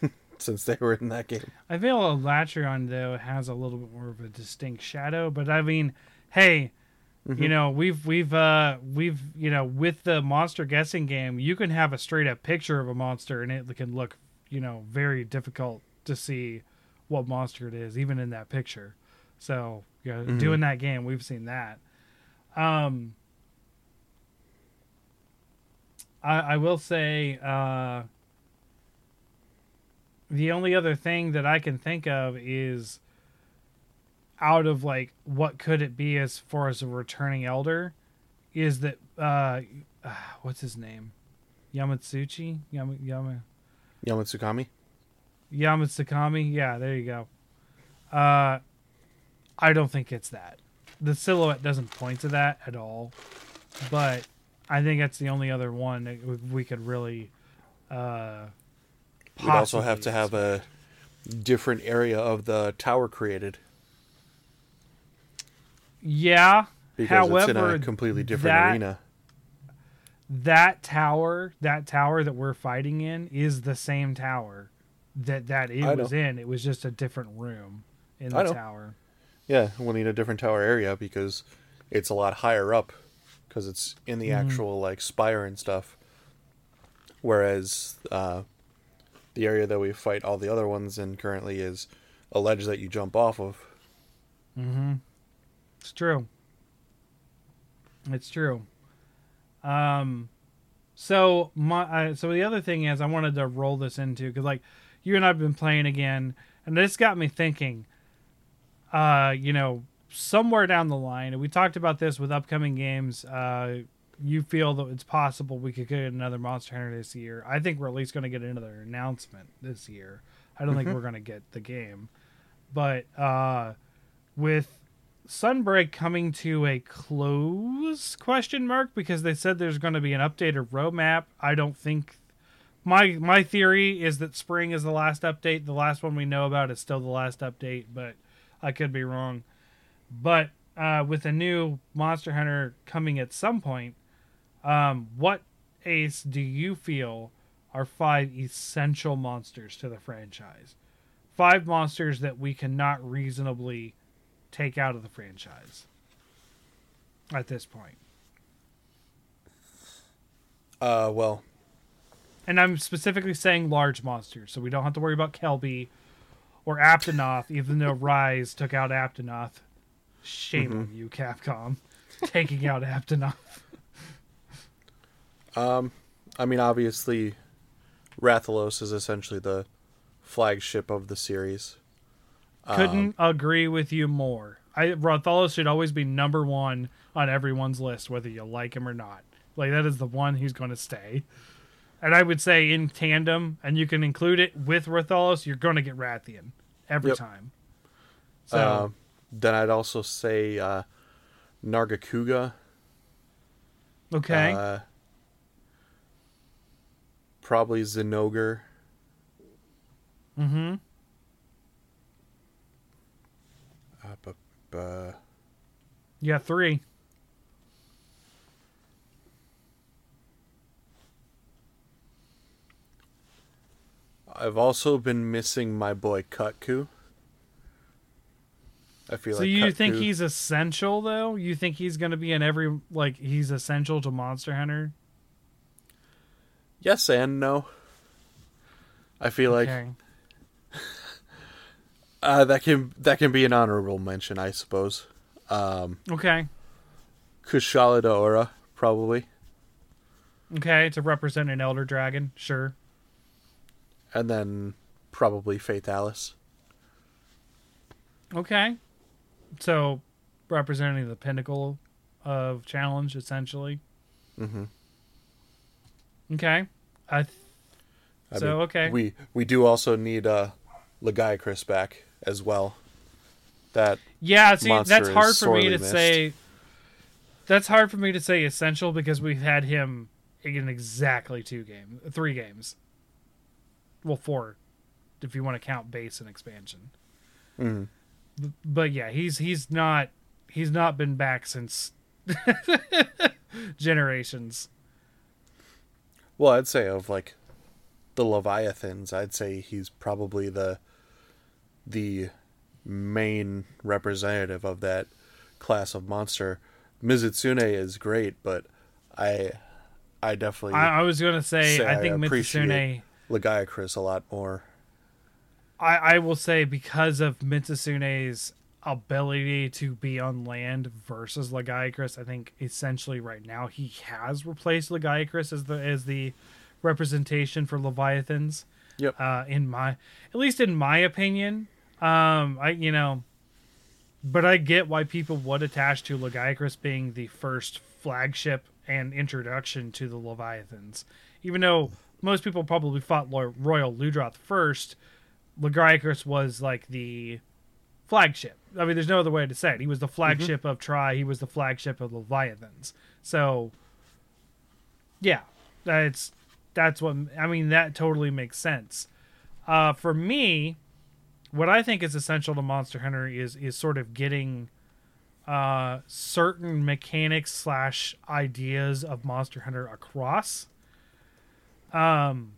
since they were in that game.
I feel Alatreon though has a little bit more of a distinct shadow, but I mean, hey, you know, we've we've uh we've you know with the monster guessing game, you can have a straight up picture of a monster and it can look, you know, very difficult to see what monster it is even in that picture. So, you know, doing that game, we've seen that. Um I I will say uh the only other thing that I can think of is out of like what could it be as far as a returning elder is that uh what's his name? Yamatsuchi? Yama Yama
Yamatsukami?
Yamatsukami yeah there you go. Uh I don't think it's that. The silhouette doesn't point to that at all but I think that's the only other one that we- we could really uh
We'd also have to have a different area of the tower created
Yeah.
because
However,
it's in a completely different
that,
arena.
That tower, that tower that we're fighting in, is the same tower that that it
I know.
was in. It was just a different room in the tower.
Yeah, we'll need a different tower area because it's a lot higher up because it's in the
Mhm.
actual like spire and stuff. Whereas uh, the area that we fight all the other ones in currently is a ledge that you jump off of.
Mm-hmm. It's true. It's true. Um, so my uh, so the other thing is I wanted to roll this into because like you and I've been playing again, and this got me thinking. Uh, you know, somewhere down the line, and we talked about this with upcoming games. Uh, you feel that it's possible we could get another Monster Hunter this year. I think we're at least going to get another announcement this year. I don't think we're going to get the game, but uh, with Sunbreak coming to a close question mark because they said there's going to be an updated roadmap. I don't think my my theory is that spring is the last update. The last one we know about is still the last update, but I could be wrong. But uh, with a new Monster Hunter coming at some point, um, what Ace do you feel are five essential monsters to the franchise? Five monsters that we cannot reasonably take out of the franchise at this point.
Uh, well,
And I'm specifically saying large monsters, so we don't have to worry about Kelbi or Aptonoth, even though Rise took out Aptonoth. Shame on you, Capcom, taking out Aptonoth.
um, I mean, obviously, Rathalos is essentially the flagship of the series.
Couldn't agree with you more. I Rathalos should always be number one on everyone's list, whether you like him or not. Like that is the one who's going to stay. And I would say in tandem, and you can include it with Rathalos, you're going to get Rathian every
Yep.
time. So
Uh, then I'd also say uh, Nargacuga.
okay,
Uh, probably Zinogre.
mm-hmm.
Bu- uh,
Yeah, three.
I've also been missing my boy Kutku. I feel like
So
like
you think he's essential though? You think he's going to be in every like he's essential to Monster Hunter?
yes and no. I feel like
okay.
Uh, that can that can be an honorable mention, I suppose. Um,
Okay.
Kushala Daora, probably,
Okay, to represent an elder dragon, sure.
and then probably Fatalis.
Okay. So representing the pinnacle of challenge essentially.
Mm-hmm.
Okay. I th-
I
So,
mean,
okay.
We we do also need uh, Lagiacrus back as well. That
Yeah, see that's hard for me to
missed.
say that's hard for me to say essential because we've had him in exactly two games, three games. Well, four, if you want to count base and expansion.
Mm-hmm.
B- But yeah, he's he's not he's not been back since generations.
well, I'd say of like the Leviathans, I'd say he's probably the the main representative of that class of monster. Mizutsune is great, but I I definitely
I, I was gonna say,
say
I
I
think
appreciate
Mizutsune.
Lagiacrus a lot more.
I, I will say because of Mizutsune's ability to be on land versus Lagiacrus, I think essentially right now he has replaced Lagiacrus as the as the representation for Leviathans.
Yep.
Uh, in my, at least in my opinion, um, I you know, but I get why people would attach to Lagiacrus being the first flagship and introduction to the Leviathans, even though most people probably fought Royal Ludroth first. Lagiacrus was like the flagship. I mean, there's no other way to say it. He was the flagship of Tri. He was the flagship of Leviathans. So, yeah, that's that's what I mean. That totally makes sense. Uh, for me, what I think is essential to Monster Hunter is is sort of getting uh, certain mechanics slash ideas of Monster Hunter across. Um,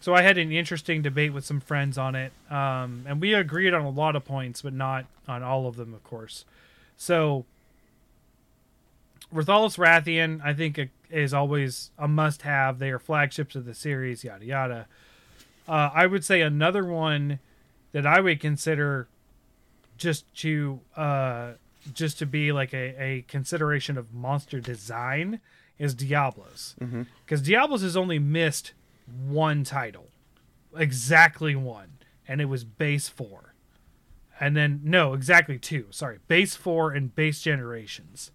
so I had an interesting debate with some friends on it, um, and we agreed on a lot of points, but not on all of them, of course. So Rathalos Rathian, I think, is always a must-have. They are flagships of the series, yada yada. Uh, I would say another one that I would consider just to uh, just to be like a, a consideration of monster design is Diablos, because Diablos has only missed one title, exactly one, and it was base four, and then no, exactly two. Sorry, base four and base generations.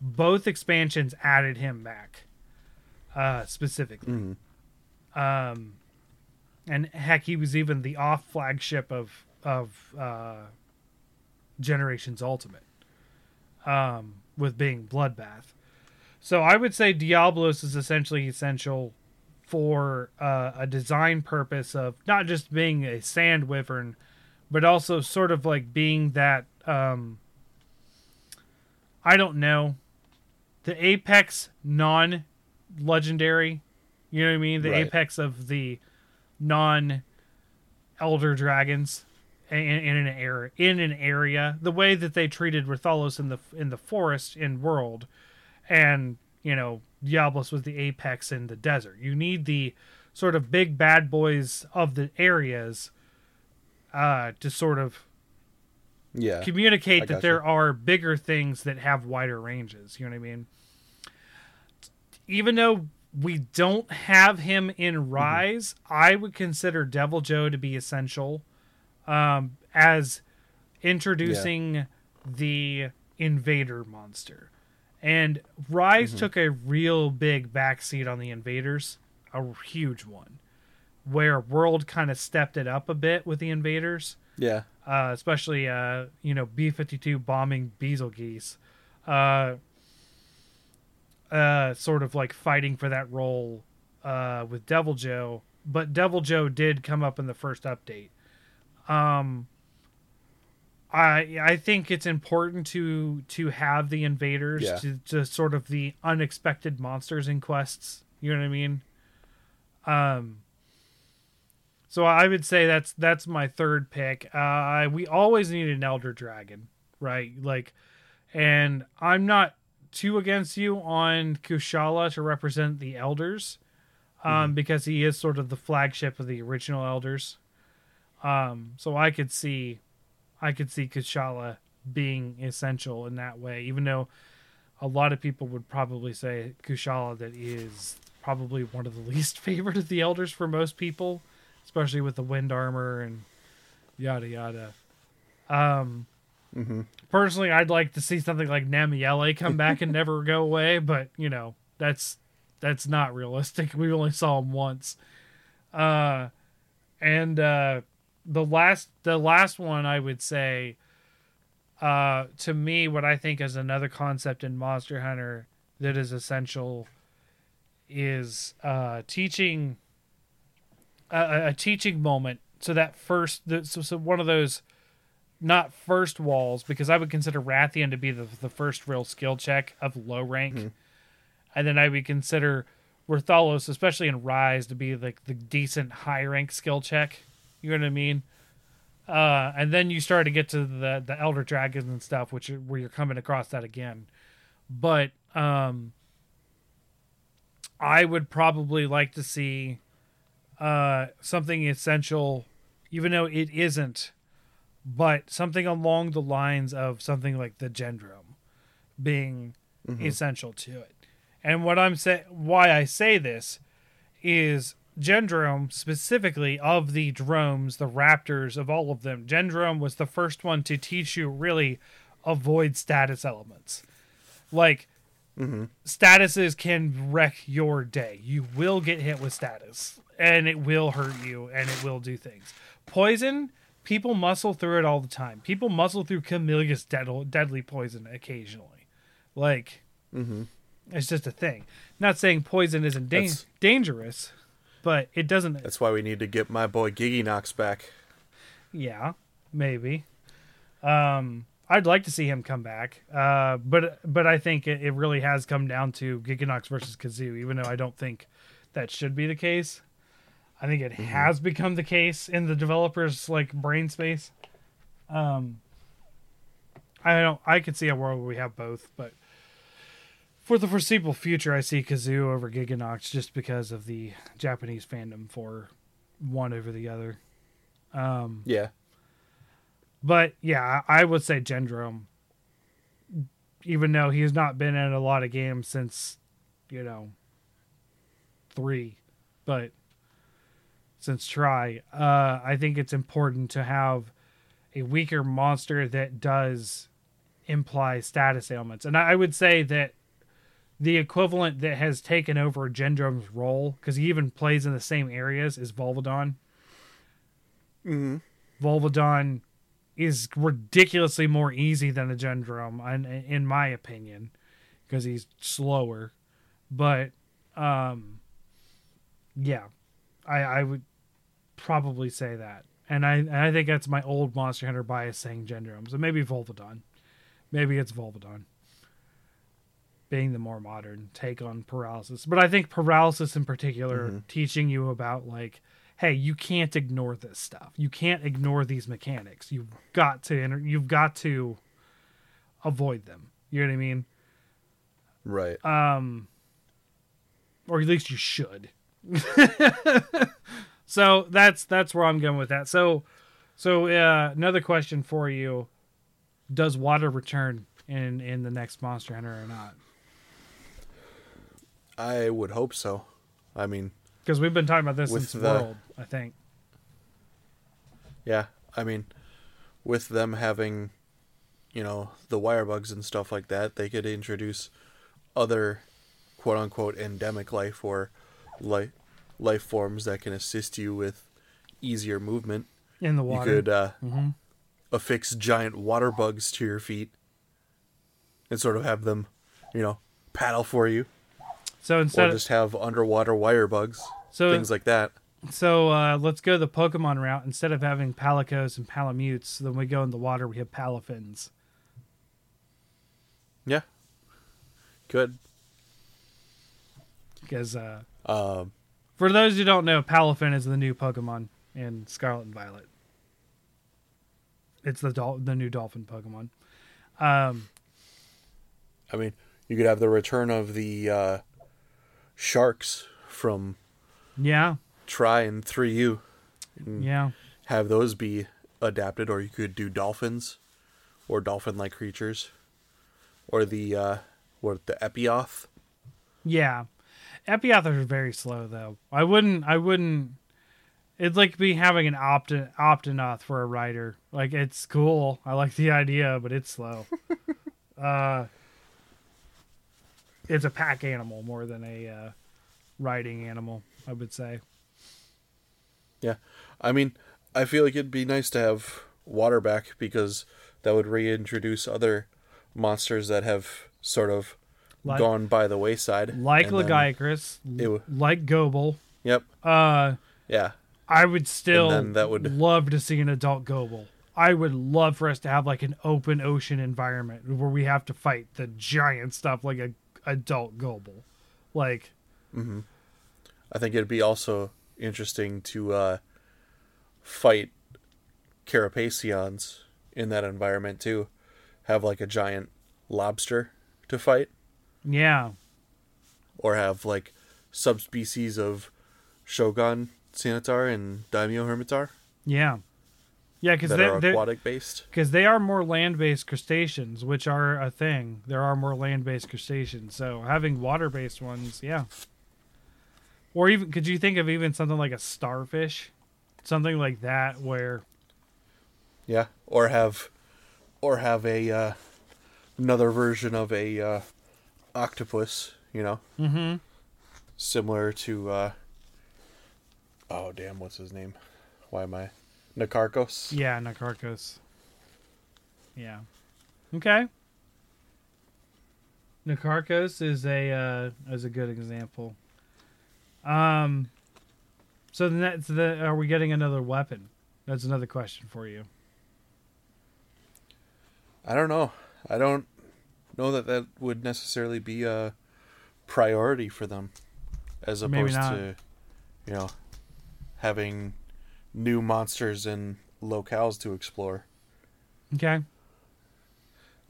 Both expansions added him back, uh, specifically. Um, and heck, he was even the off flagship of of uh, Generations Ultimate, um, with being Bloodbath. So I would say Diablos is essentially essential for uh, a design purpose of not just being a sand wyvern, but also sort of like being that um, I don't know, the apex non legendary. You know what I mean? The
Right.
apex of the non elder dragons in, in an area in an area the way that they treated Rathalos in the in the forest in world and you know Diablos was the apex in the desert you need the sort of big bad boys of the areas uh to sort of
Yeah.
communicate that there are bigger things that have wider ranges. You know what I mean? Even though we don't have him in Rise, I would consider Deviljho to be essential um, as introducing the invader monster. And Rise took a real big backseat on the invaders, a huge one, where World kind of stepped it up a bit with the invaders
Yeah.
uh, especially uh, you know B fifty two bombing Bazelgeuse, uh, uh, sort of like fighting for that role uh, with Deviljho. But Deviljho did come up in the first update. Um, I I think it's important to to have the invaders
Yeah.
to, to sort of the unexpected monsters in quests. You know what I mean? Um, so I would say that's that's my third pick. Uh, I- we always need an elder dragon, right? Like, and I'm not too against you on Kushala to represent the elders, um, because he is sort of the flagship of the original elders. Um, so I could see, I could see Kushala being essential in that way, even though a lot of people would probably say Kushala that is probably one of the least favorite of the elders for most people especially with the wind armor and yada yada. Um, personally, I'd like to see something like Namielle come back and never go away, but you know that's that's not realistic. We only saw him once. Uh, and uh, the last the last one I would say, uh, to me, what I think is another concept in Monster Hunter that is essential is uh, teaching a, a teaching moment. So that first, so, so one of those, not first walls, because I would consider Rathian to be the the first real skill check of low rank, and then I would consider Rathalos, especially in Rise, to be like the decent high rank skill check. You know what I mean? Uh, and then you start to get to the the Elder Dragons and stuff, which where you're coming across that again. But um, I would probably like to see uh, something essential, even though it isn't, but something along the lines of something like the Gendrome being mm-hmm. essential to it. And what I'm say why I say this is Gendrome specifically of the dromes, the raptors of all of them. Gendrome was the first one to teach you really avoid status elements. Like mm-hmm. statuses can wreck your day. You will get hit with status and it will hurt you and it will do things. Poison, people muscle through it all the time. People muscle through Chameleos's dead- deadly poison occasionally. Like, it's just a thing. Not saying poison isn't
That's-
dangerous, but it doesn't.
That's why we need to get my boy Gigginox back.
Yeah, maybe. Um, I'd like to see him come back, uh, but but I think it, it really has come down to Gigginox versus Khezu, even though I don't think that should be the case. I think it has become the case in the developers' like brain space. Um, I don't. I could see a world where we have both, but For the foreseeable future, I see Khezu over Gigginox just because of the Japanese fandom for one over the other. Um,
Yeah.
but yeah, I would say Gendrome, even though he has not been in a lot of games since, you know, three, but since Tri, uh, I think it's important to have a weaker monster that does imply status ailments. And I would say that the equivalent that has taken over Gendrome's role, because he even plays in the same areas, is Volvidon.
Mm-hmm.
Volvidon is ridiculously more easy than a Gendrome, in, in my opinion, because he's slower. But, um, yeah, I, I would probably say that. And I, and I think that's my old Monster Hunter bias saying Gendrome. So maybe Volvidon. Maybe it's Volvidon. Being the more modern take on paralysis. But I think paralysis in particular,
Mhm.
teaching you about, like, hey, you can't ignore this stuff. You can't ignore these mechanics. You've got to enter, you've got to avoid them. You know what I mean?
Right.
Um or at least you should. so that's that's where I'm going with that. So so uh another question for you. Does water return in in the next Monster Hunter or not?
I would hope so. I mean,
Because we've been talking about this since
the-
World, I think.
yeah. I mean, with them having, you know, the wire bugs and stuff like that, they could introduce other quote unquote endemic life or life life forms that can assist you with easier movement.
In the water.
You could uh,
hmm
affix giant water bugs to your feet and sort of have them, you know, paddle for you,
So instead of,
just have underwater wire bugs,
so
things like that.
So uh, let's go the Pokemon route. Instead of having Palicos and Palamutes, then we go in the water. We have Palafins.
Yeah, good.
Because uh,
Um,
for those who don't know, Palafin is the new Pokemon in Scarlet and Violet. It's the dol- the new Dolphin Pokemon. Um,
I mean, you could have the return of the uh, sharks from
yeah,
Tri and 3U. And
yeah,
Have those be adapted, or you could do dolphins or dolphin like creatures. Or the, uh, what, the Epioth?
yeah. Epioth are very slow though. I wouldn't. I wouldn't. It'd like be having an opt Aptonoth for a rider. Like it's cool. I like the idea, but it's slow. uh, it's a pack animal more than a uh, riding animal. I would say.
Yeah. I mean, I feel like it'd be nice to have water back because that would reintroduce other monsters that have sort of
Like-
gone by the wayside.
Like
And then-
Lagiacrus,
it w-
like Gobul.
Yep.
Uh,
Yeah.
I would still
that would-
love to see an adult Gobul. I would love for us to have like an open ocean environment where we have to fight the giant stuff like a adult Gobul. Like mm-hmm.
I think it'd be also interesting to uh, fight Carapaceons in that environment too. Have like a giant lobster to fight,
yeah,
or have like subspecies of Shogun Ceanataur and Daimyo Hermitaur
yeah, yeah, because they
are
they're,
aquatic based.
because they are more land-based crustaceans, which are a thing. There are more land-based crustaceans, so having water-based ones, yeah. Or even could you think of even something like a starfish, something like that, where
Yeah, or have, or have a uh, another version of a uh, octopus. You know,
mm-hmm.
similar to. Uh, oh damn! What's his name? Why am I? Nakarkos.
Yeah, Nakarkos. Yeah. Okay. Nakarkos is a uh, is a good example. Um. So the next, the are we getting another weapon? That's another question for you.
I don't know. I don't know that that would necessarily be a priority for them, as opposed to, you know, having new monsters and locales to explore.
Okay.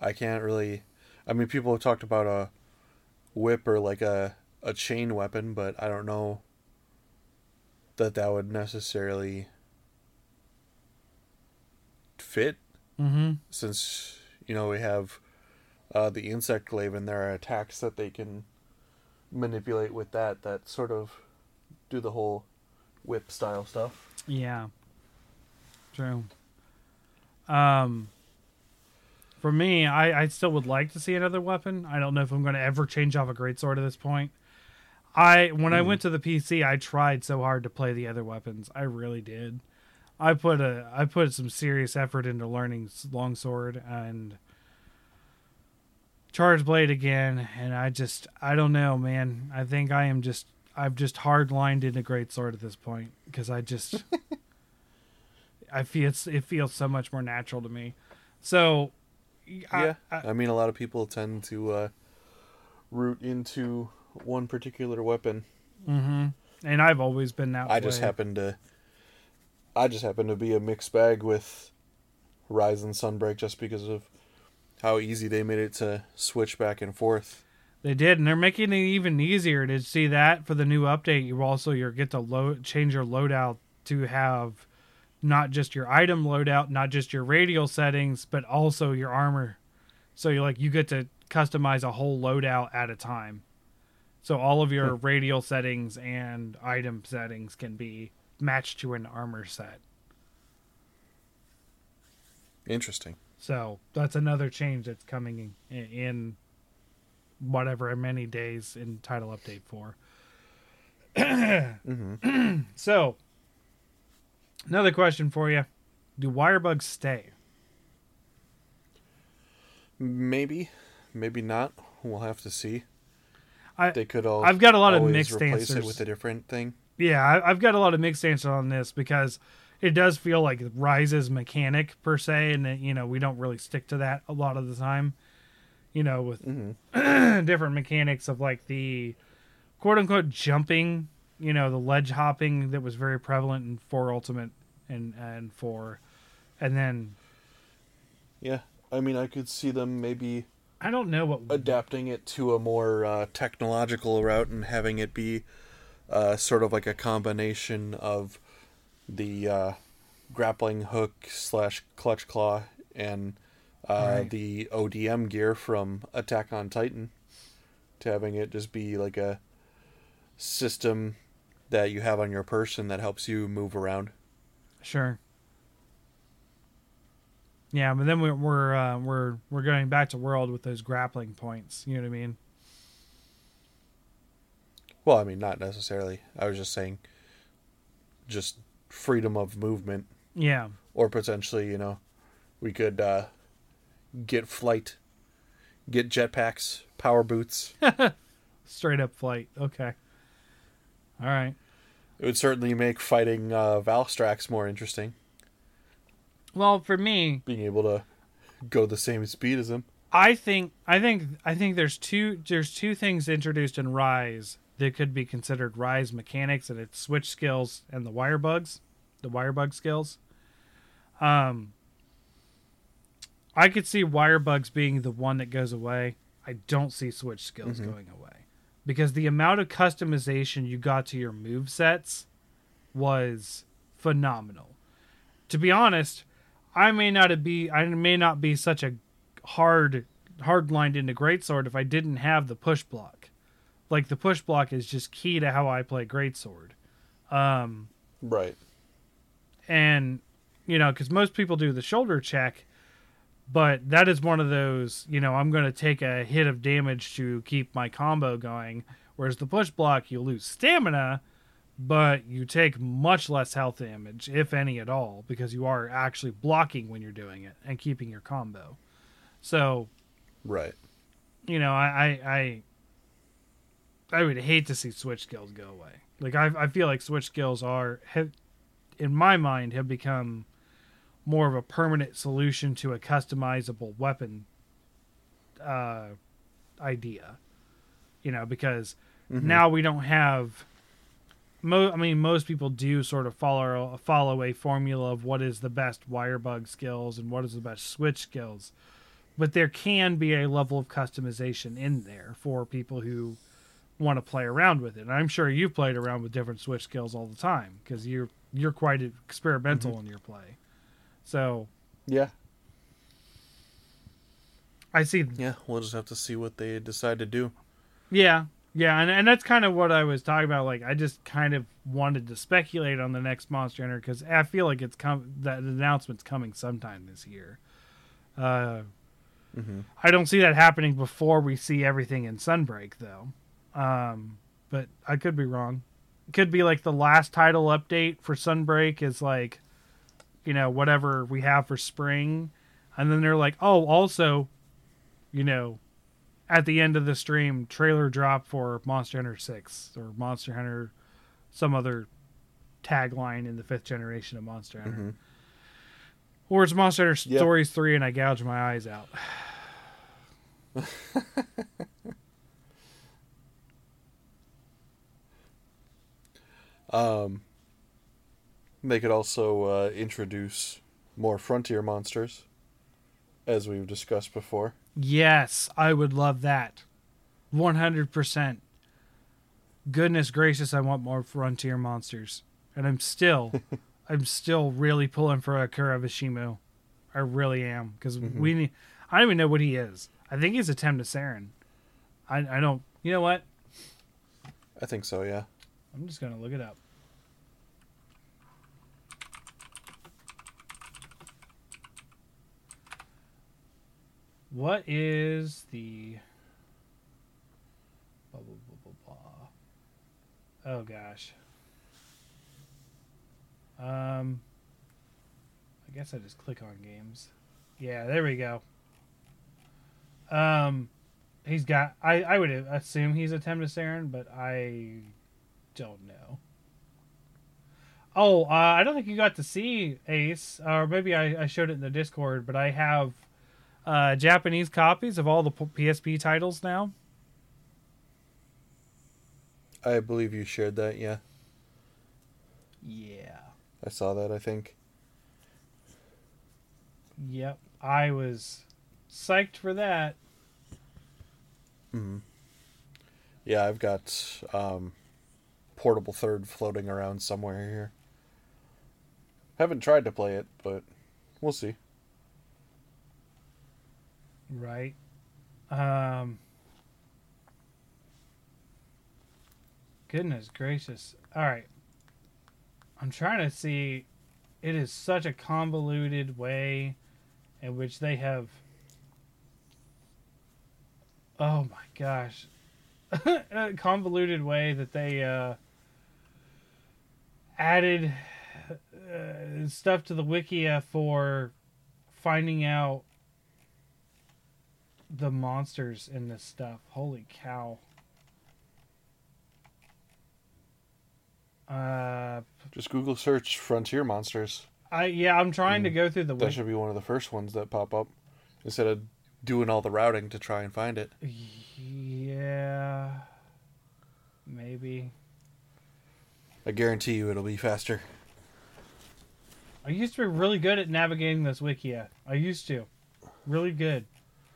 I can't really. I mean, people have talked about a whip or like a a chain weapon, but I don't know that that would necessarily fit
Mm-hmm.
since you know we have uh, the insect glaive and there are attacks that they can manipulate with that that sort of do the whole whip style stuff.
Yeah. True. Um for me, I, I still would like to see another weapon. I don't know if I'm going to ever change off a greatsword at this point. I when I
Hmm.
went to the PC, I tried so hard to play the other weapons. I really did. I put a I put some serious effort into learning longsword and charge blade again, and I just I don't know, man. I think I am just I've just hard lined into Great Sword at this point because I just I feel it's, it feels so much more natural to me. So I-
yeah,
I-
I, mean a lot of people tend to uh, root into one particular weapon.
Mm-hmm. And I've always been that
I
way.
just happen to I just happen to be a mixed bag with Rise and Sunbreak just because of how easy they made it to switch back and forth.
They did, and they're making it even easier to see that for the new update. You also you get to load change your loadout to have not just your item loadout, not just your radial settings, but also your armor. So you like you get to customize a whole loadout at a time. So all of your radial settings and item settings can be matched to an armor set.
Interesting.
So that's another change that's coming in, in whatever many days in title update 4.
hmm
So another question for you: Do wire bugs stay?
Maybe, maybe not. We'll have to see.
I
They could all.
I've got a lot of mixed
replace
answers.
it with a different thing.
yeah, I, I've got a lot of mixed answers on this because it does feel like Rise's mechanic per se, and that, you know we don't really stick to that a lot of the time. You know, with
hmm
different mechanics of like the quote unquote jumping, you know, the ledge hopping that was very prevalent in four ultimate and and four, and then
Yeah, I mean, I could see them maybe
I don't know what
adapting it to a more uh, technological route and having it be uh, sort of like a combination of the uh, grappling hook slash clutch claw and uh,
Right.
the ODM gear from Attack on Titan to having it just be like a system that you have on your person that helps you move around.
Sure. Yeah, but then we're we're uh, we're we're going back to world with those grappling points. You know what I mean?
Well, I mean, not necessarily. I was just saying, just freedom of movement.
Yeah,
or potentially, you know, we could uh, get flight, get jetpacks, power boots.
straight up flight. Okay. All right.
it would certainly make fighting uh, Valstrax more interesting,
Well, for me,
being able to go the same speed as him.
I think I think I think there's two there's two things introduced in Rise that could be considered Rise mechanics, and it's switch skills and the wire bugs, the wire bug skills. Um, I could see wire bugs being the one that goes away. I don't see switch skills
Mhm.
going away because the amount of customization you got to your move sets was phenomenal. To be honest, I may not be I may not be such a hard hard lined into greatsword if I didn't have the push block. Like the push block is just key to how I play greatsword. Um
Right.
and you know because most people do the shoulder check but that is one of those you know i'm going to take a hit of damage to keep my combo going whereas the push block you lose stamina but you take much less health damage if any at all because you are actually blocking when you're doing it and keeping your combo so
Right.
you know i i i, I would hate to see switch skills go away. Like i, I feel like switch skills are have, in my mind have become more of a permanent solution to a customizable weapon uh idea. You know because
Mhm.
now we don't have mo- I mean most people do sort of follow follow a formula of what is the best wire bug skills and what is the best switch skills. But there can be a level of customization in there for people who want to play around with it. And I'm sure you've played around with different switch skills all the time because you're you're quite experimental in your play. So
Yeah.
I see.
Yeah, we'll just have to see what they decide to do.
Yeah, yeah, and and that's kind of what I was talking about. Like I just kind of wanted to speculate on the next Monster Hunter because I feel like it's come that announcement's coming sometime this year. Uh, I don't see that happening before we see everything in Sunbreak though. Um, but I could be wrong. It could be like the last title update for Sunbreak is like, you know, whatever we have for spring, and then they're like, oh, also, you know, at the end of the stream, trailer drop for Monster Hunter Six or Monster Hunter, some other tagline in the fifth generation of Monster Hunter. Or it's Monster Hunter
Yeah.
Stories 3 and I gouge my eyes out.
Um, they could also uh, introduce more frontier monsters, as we've discussed before.
Yes, I would love that. 100%. Goodness gracious, I want more Frontier monsters. And I'm still, I'm still really pulling for Akura Vashimu. I really am. Because we need, I don't even know what he is. I think he's a Temnoceran. I, I don't, you know what?
I think so, yeah.
I'm just going to look it up. What is the. Blah, blah, blah, blah, blah. Oh, gosh. Um. I guess I just click on games. Yeah, there we go. Um. He's got. I, I would assume he's a Temnoceran, but I don't know. Oh, uh, I don't think you got to see Ace, or maybe I, I showed it in the Discord, but I have uh, Japanese copies of all the PSP titles now.
I believe you shared that, yeah.
Yeah.
I saw that, I think.
Yep. I was psyched for that.
hmm Yeah, I've got um, Portable Third floating around somewhere here. Haven't tried to play it, but we'll see.
Right. Um. Goodness gracious. All right. I'm trying to see. It is such a convoluted way in which they have. Oh my gosh. a convoluted way that they uh, added uh, stuff to the Wikia for finding out the monsters in this stuff. Holy cow. Uh,
Just Google search Frontier Monsters.
I yeah, I'm trying to go through the
That
wiki.
should be one of the first ones that pop up instead of doing all the routing to try and find it.
Yeah, maybe.
I guarantee you it'll be faster.
I used to be really good at navigating this wikia. I used to, really good.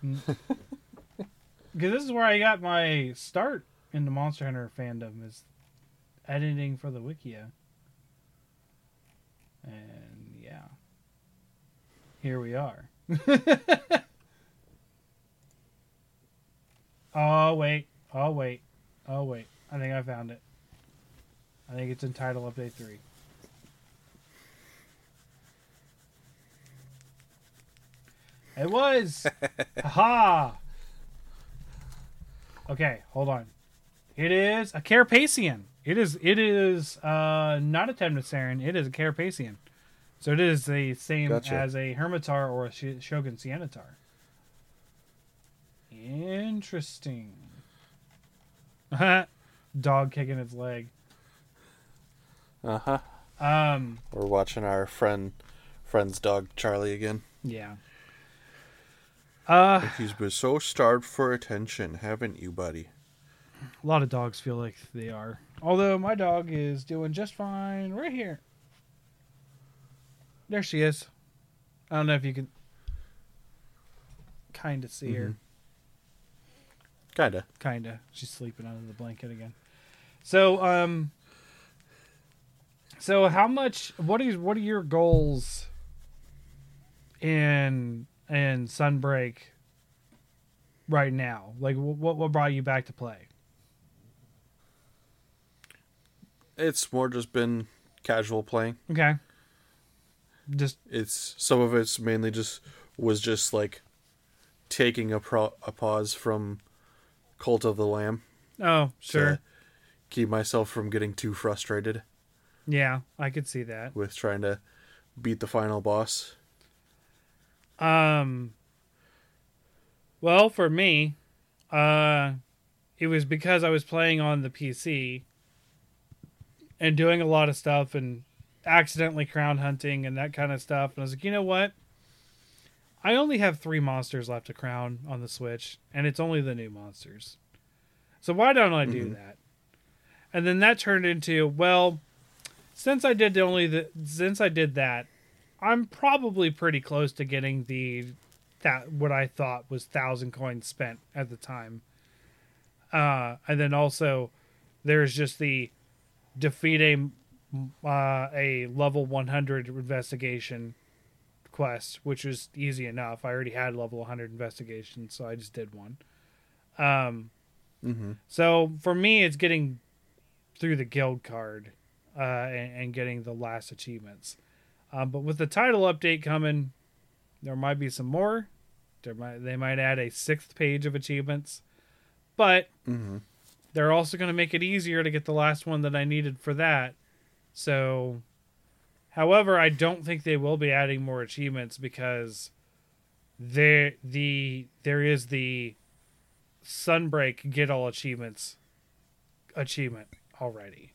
Mm. Because this is where I got my start in the Monster Hunter fandom is editing for the wikia. And yeah, here we are. oh wait, oh wait, oh wait. I think I found it. I think it's in Title Update three. It was. Ha. Okay, hold on. It is a Carapaceon. It is. It is uh, not a Temnoceran. It is a Carapaceon. So it is the same
Gotcha.
as a Hermitaur or a Sh- Shogun Ceanataur. Interesting. Dog kicking its leg.
Uh huh.
Um.
We're watching our friend, friend's dog Charlie again.
Yeah. Uh,
He's been so starved for attention, haven't you, buddy?
a lot of dogs feel like they are. Although my dog is doing just fine right here. There she is. I don't know if you can. kind of see her.
Kinda.
Kinda. She's sleeping under the blanket again. So, um, so how much? What is? What are your goals in in Sunbreak right now? Like, what what brought you back to play?
It's more just been casual playing.
Okay. Just
It's some of it's mainly just was just like taking a pro, a pause from Cult of the Lamb
oh sure,
to keep myself from getting too frustrated
yeah, I could see that.
with trying to beat the final boss.
Um. Well, for me, uh, it was because I was playing on the PC and doing a lot of stuff and accidentally crown hunting and that kind of stuff. And I was like, you know what? I only have three monsters left to crown on the Switch, and it's only the new monsters. So why don't I do
Mhm.
that? And then that turned into well, since I did the only the since I did that, I'm probably pretty close to getting the that what I thought was thousand coins spent at the time. Uh, and then also there's just the defeat a uh, a level 100 investigation quest, which was easy enough. I already had level 100 investigation, so I just did one. Um,
Mm-hmm.
so for me, it's getting through the guild card uh, and, and getting the last achievements. Um, but with the title update coming, there might be some more. There might they might add a sixth page of achievements, but
Mm-hmm.
they're also going to make it easier to get the last one that I needed for that. So, however, I don't think they will be adding more achievements because there the there is the Sunbreak get all achievements achievement already.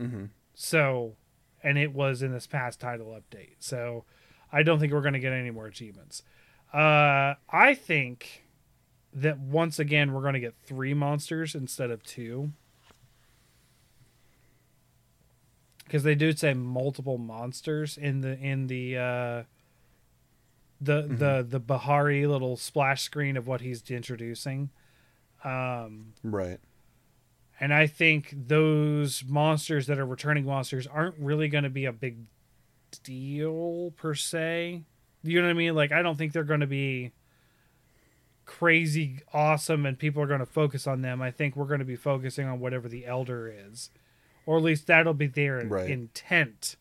Mm-hmm.
So, and it was in this past title update. So, I don't think we're going to get any more achievements. Uh, I think that once again we're going to get three monsters instead of two. Because they do say multiple monsters in the in the uh, the the the Bahari little splash screen of what he's introducing. Um,
Right.
And I think those monsters that are returning monsters aren't really going to be a big deal per se. You know what I mean? Like, I don't think they're going to be crazy awesome and people are going to focus on them. I think we're going to be focusing on whatever the elder is, or at least that'll be their
Right.
intent.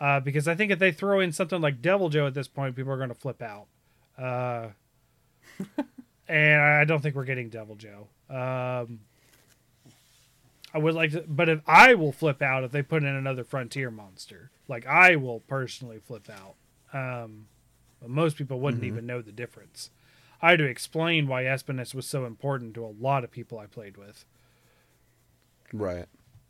Uh, because I think if they throw in something like Deviljho at this point, people are going to flip out. Uh, and I don't think we're getting Deviljho. Um, I would like to, but if I will flip out if they put in another Frontier monster, like I will personally flip out. Um, but most people wouldn't even know the difference. I had to explain why Espinas was so important to a lot of people I played with,
Right.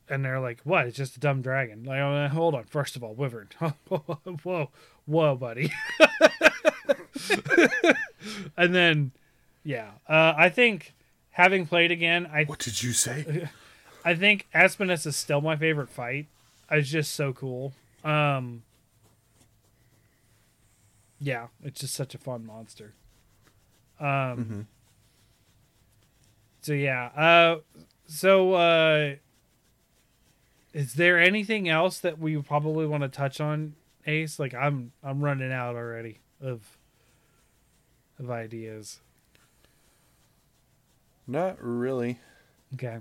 and they're like, "What? It's just a dumb dragon." Like, uh, hold on. First of all, Wyvern. whoa, whoa, buddy. and then, yeah, uh, I think having played again, I
What did you say?
I think Espinas is still my favorite fight. It's just so cool. Um Yeah, it's just such a fun monster. Um
Mhm.
So yeah. Uh so uh is there anything else that we probably want to touch on, Ace? Like I'm I'm running out already of of ideas.
Not really.
Okay.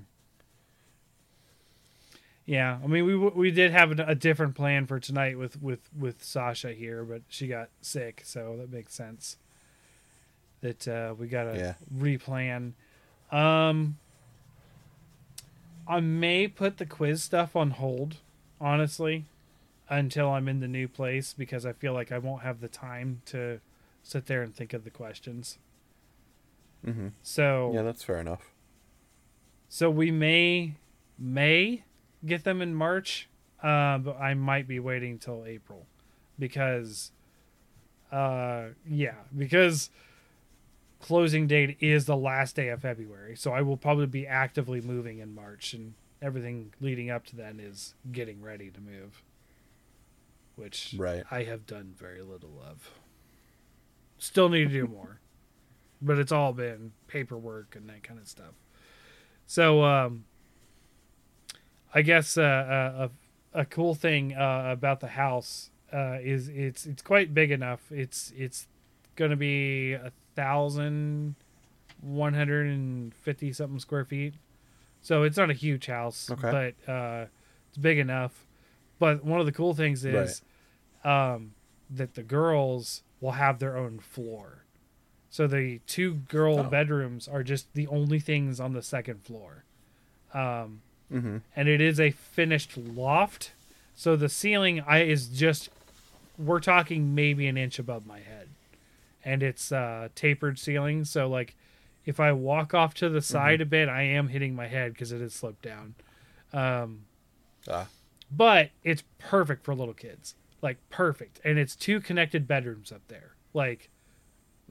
Yeah, I mean, we we did have a, a different plan for tonight with with with Sasha here, but she got sick, so that makes sense. That uh, we got to
Yeah.
replan. Um, I may put the quiz stuff on hold, honestly, until I'm in the new place because I feel like I won't have the time to sit there and think of the questions.
Mm-hmm.
So
Yeah, that's fair enough.
so we may may get them in March, uh, but I might be waiting till April because, uh, yeah, because closing date is the last day of February. So I will probably be actively moving in March, and everything leading up to then is getting ready to move, which
Right.
I have done very little of. Still need to do more, but it's all been paperwork and that kind of stuff. So, um, I guess uh, uh, a a cool thing uh, about the house uh, is it's it's quite big enough. It's it's going to be a thousand one hundred and fifty something square feet. So it's not a huge house,
Okay.
but uh, it's big enough. But one of the cool things is um, that the girls will have their own floor. So the two girl
Oh.
bedrooms are just the only things on the second floor. Um,
Mm-hmm.
and it is a finished loft. So the ceiling I is just we're talking maybe an inch above my head. And it's uh tapered ceiling, so like if I walk off to the side a bit, I am hitting my head because it has sloped down. Um
Ah.
but it's perfect for little kids. Like perfect. And it's two connected bedrooms up there. Like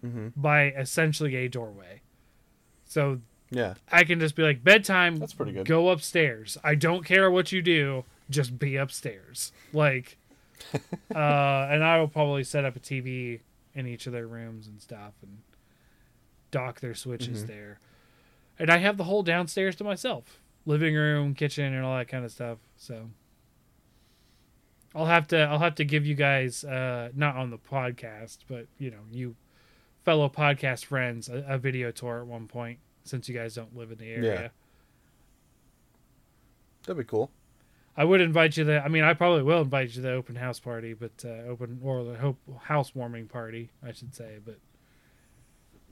Mm-hmm.
by essentially a doorway. So
Yeah.
I can just be like bedtime.
That's pretty good.
Go upstairs. I don't care what you do. Just be upstairs. Like, uh, and I will probably set up a TV in each of their rooms and stuff, and dock their switches
Mhm.
there. And I have the whole downstairs to myself, living room, kitchen, and all that kind of stuff. So. I'll have to I'll have to give you guys uh not on the podcast, but you know, you fellow podcast friends a, a video tour at one point since you guys don't live in the area.
Yeah. That'd be cool.
I would invite you to. I mean, I probably will invite you to the open house party, but uh, open or the hope housewarming party, I should say. But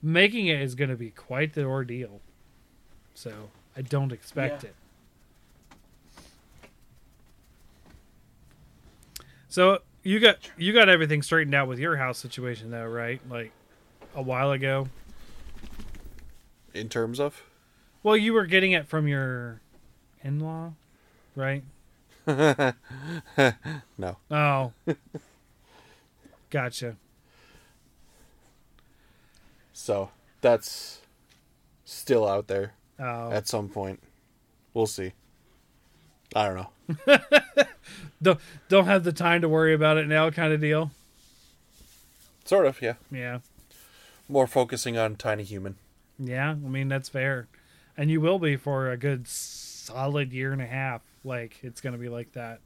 making it is going to be quite the ordeal. So I don't expect
Yeah.
it. So you got you got everything straightened out with your house situation though, right? Like a while ago.
In terms of?
Well, you were getting it from your in-law, right?
no.
Oh. gotcha.
So that's still out there
Oh.
at some point. We'll see. I don't know.
don't don't have the time to worry about it now kind of deal.
Sort of, yeah.
Yeah.
More focusing on Tiny Human.
Yeah, I mean that's fair. And you will be for a good solid year and a half. Like it's going to be like that.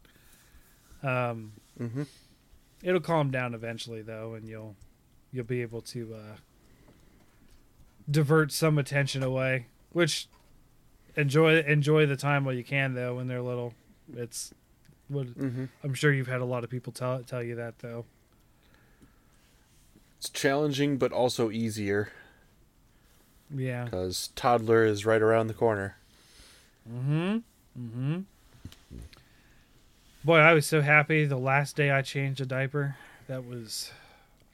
Um
Mm-hmm.
it'll calm down eventually though and you'll you'll be able to uh divert some attention away, which enjoy enjoy the time while you can though when they're little. It's what
Mm-hmm.
I'm sure you've had a lot of people tell tell you that though.
It's challenging, but also easier
Yeah.
because toddler is right around the corner.
Mm-hmm. Mm-hmm. Boy, I was so happy the last day I changed a diaper. That was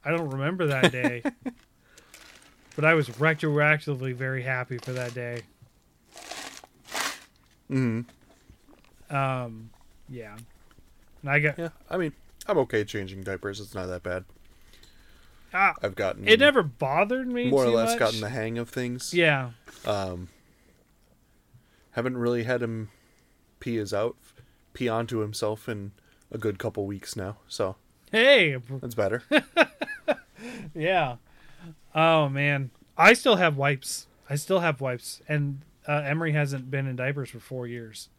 I don't remember that day. but I was retroactively very happy for that day.
Mm-hmm.
Um yeah. And I got
Yeah, I mean, I'm okay changing diapers. It's not that bad.
Ah,
I've gotten
it never bothered me
more or less
much.
gotten the hang of things.
Yeah.
Um, haven't really had him pee his out, pee onto himself in a good couple weeks now. So
Hey,
that's better.
Yeah. Oh man, I still have wipes. I still have wipes, and uh, Emery hasn't been in diapers for four years,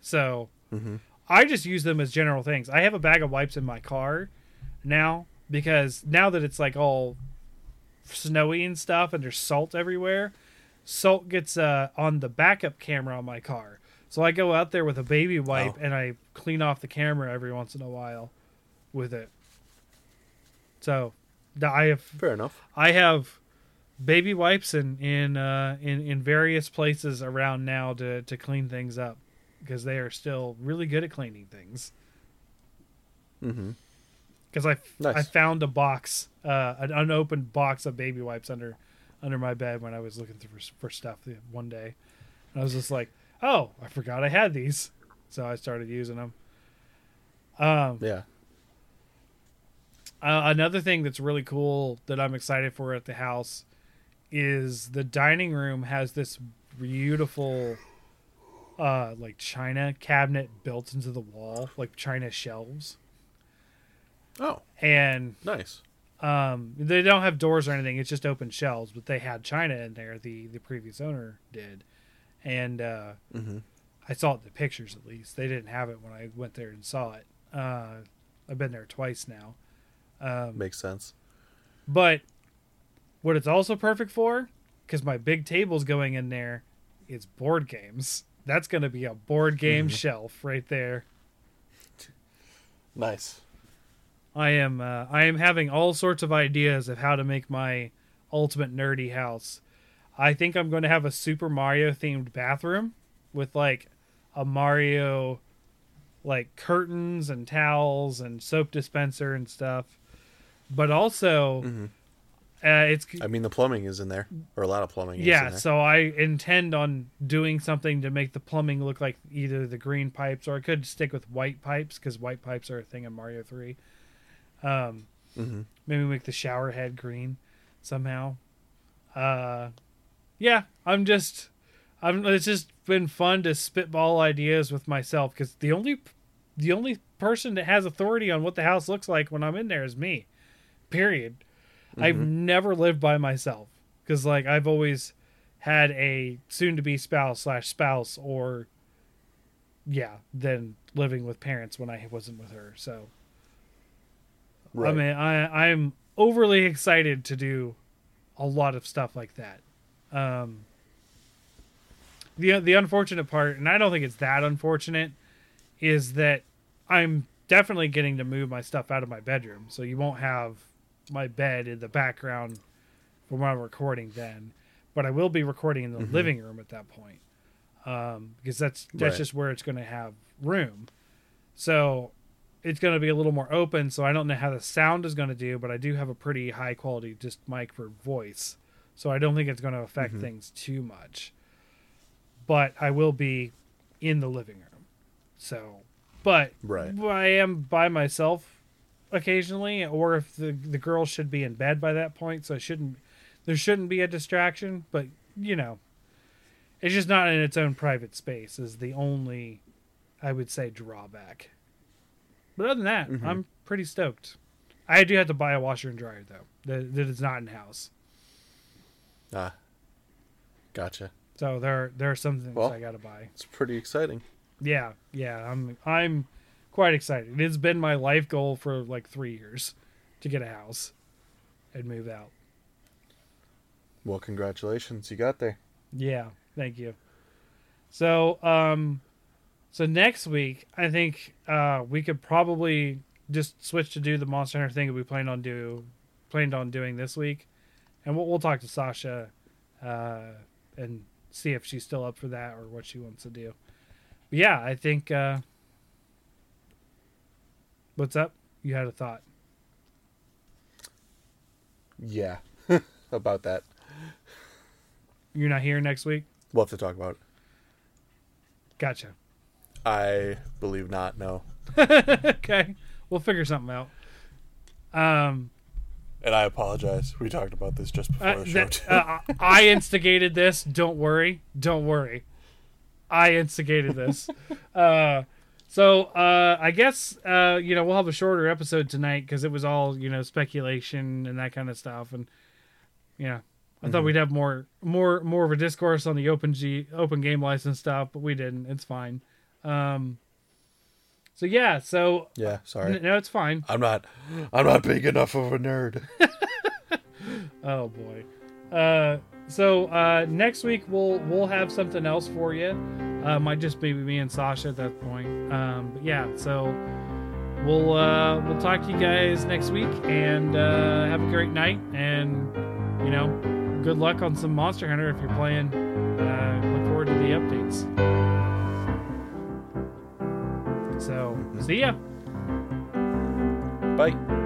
so
Mhm.
I just use them as general things. I have a bag of wipes in my car now because now that it's like all snowy and stuff, and there's salt everywhere, salt gets uh, on the backup camera on my car. So I go out there with a baby wipe
Oh.
and I clean off the camera every once in a while with it. So I have
Fair enough.
I have baby wipes in in uh, in in various places around now to to clean things up because they are still really good at cleaning things.
Mm-hmm.
Because I
Nice.
I found a box, uh, an unopened box of baby wipes under under my bed when I was looking through for, for stuff one day, and I was just like, oh, I forgot I had these, so I started using them. Um,
Yeah.
Uh, another thing that's really cool that I'm excited for at the house is the dining room has this beautiful uh like china cabinet built into the wall like china shelves
Oh,
and
nice.
Um, they don't have doors or anything; it's just open shelves. But they had china in there. The the previous owner did, and uh,
Mm-hmm.
I saw it in the pictures at least. They didn't have it when I went there and saw it. Uh, I've been there twice now. Um,
Makes sense.
but what it's also perfect for, because my big table's going in there, is board games. That's going to be a board game shelf right there.
Nice.
I am uh, I am having all sorts of ideas of how to make my ultimate nerdy house. I think I'm going to have a Super Mario themed bathroom with like a Mario like curtains and towels and soap dispenser and stuff. But also
Mhm.
uh, it's
I mean, the plumbing is in there, or a lot of plumbing. is
yeah, so I intend on doing something to make the plumbing look like either the green pipes or I could stick with white pipes because white pipes are a thing in Mario 3. Um,
Mhm.
maybe make the shower head green somehow. Uh, yeah, I'm just, I'm. It's just been fun to spitball ideas with myself because the only, the only person that has authority on what the house looks like when I'm in there is me. Period. I've never lived by myself because like I've always had a soon-to-be spouse slash spouse or yeah, then living with parents when I wasn't with her. So
right.
I mean, I I'm overly excited to do a lot of stuff like that. Um, the the unfortunate part, and I don't think it's that unfortunate, is that I'm definitely getting to move my stuff out of my bedroom, so you won't have my bed in the background for when I'm recording then. But I will be recording in the living room at that point, um, because that's that's
Right.
just where it's going to have room. So it's going to be a little more open so i don't know how the sound is going to do but i do have a pretty high quality just mic for voice so i don't think it's going to affect mm-hmm. things too much. But i will be in the living room so but
Right.
i am by myself occasionally or if the the girl should be in bed by that point so it shouldn't there shouldn't be a distraction but you know it's just not in its own private space is the only i would say drawback but other than that,
Mhm.
I'm pretty stoked. I do have to buy a washer and dryer though. That, that is not in house.
Ah. Gotcha.
So there there are some things
Well-
I got to buy.
It's pretty exciting.
Yeah, yeah. I'm I'm quite excited. It's been my life goal for like three years to get a house and move out.
Well, congratulations, you got there.
Yeah, thank you. So, um, so next week, I think uh, we could probably just switch to do the Monster Hunter thing that we planned on do, planned on doing this week, and we'll, we'll talk to Sasha, uh, and see if she's still up for that or what she wants to do. But yeah, I think. Uh, what's up? You had a thought.
Yeah. about that.
You're not here next week.
We'll have to talk about it.
Gotcha.
I believe not. No.
okay, we'll figure something out. Um.
And I apologize. We talked about this just before
Uh,
the show.
that- uh, I instigated this. Don't worry. Don't worry. I instigated this. uh, so uh, I guess uh, you know we'll have a shorter episode tonight because it was all you know speculation and that kind of stuff. And yeah, I thought we'd have more more more of a discourse on the open G open game license stuff, but we didn't. It's fine. Um, so yeah. So
yeah. Sorry.
n- no, it's fine.
I'm not. I'm not big enough of a nerd.
Oh boy. Uh, so uh, next week we'll we'll have something else for you. Uh, might just be me and Sasha at that point. Um, but yeah, so we'll uh, we'll talk to you guys next week and uh, have a great night. And you know, good luck on some Monster Hunter if you're playing. Uh, look forward to the updates. So see ya.
Bye.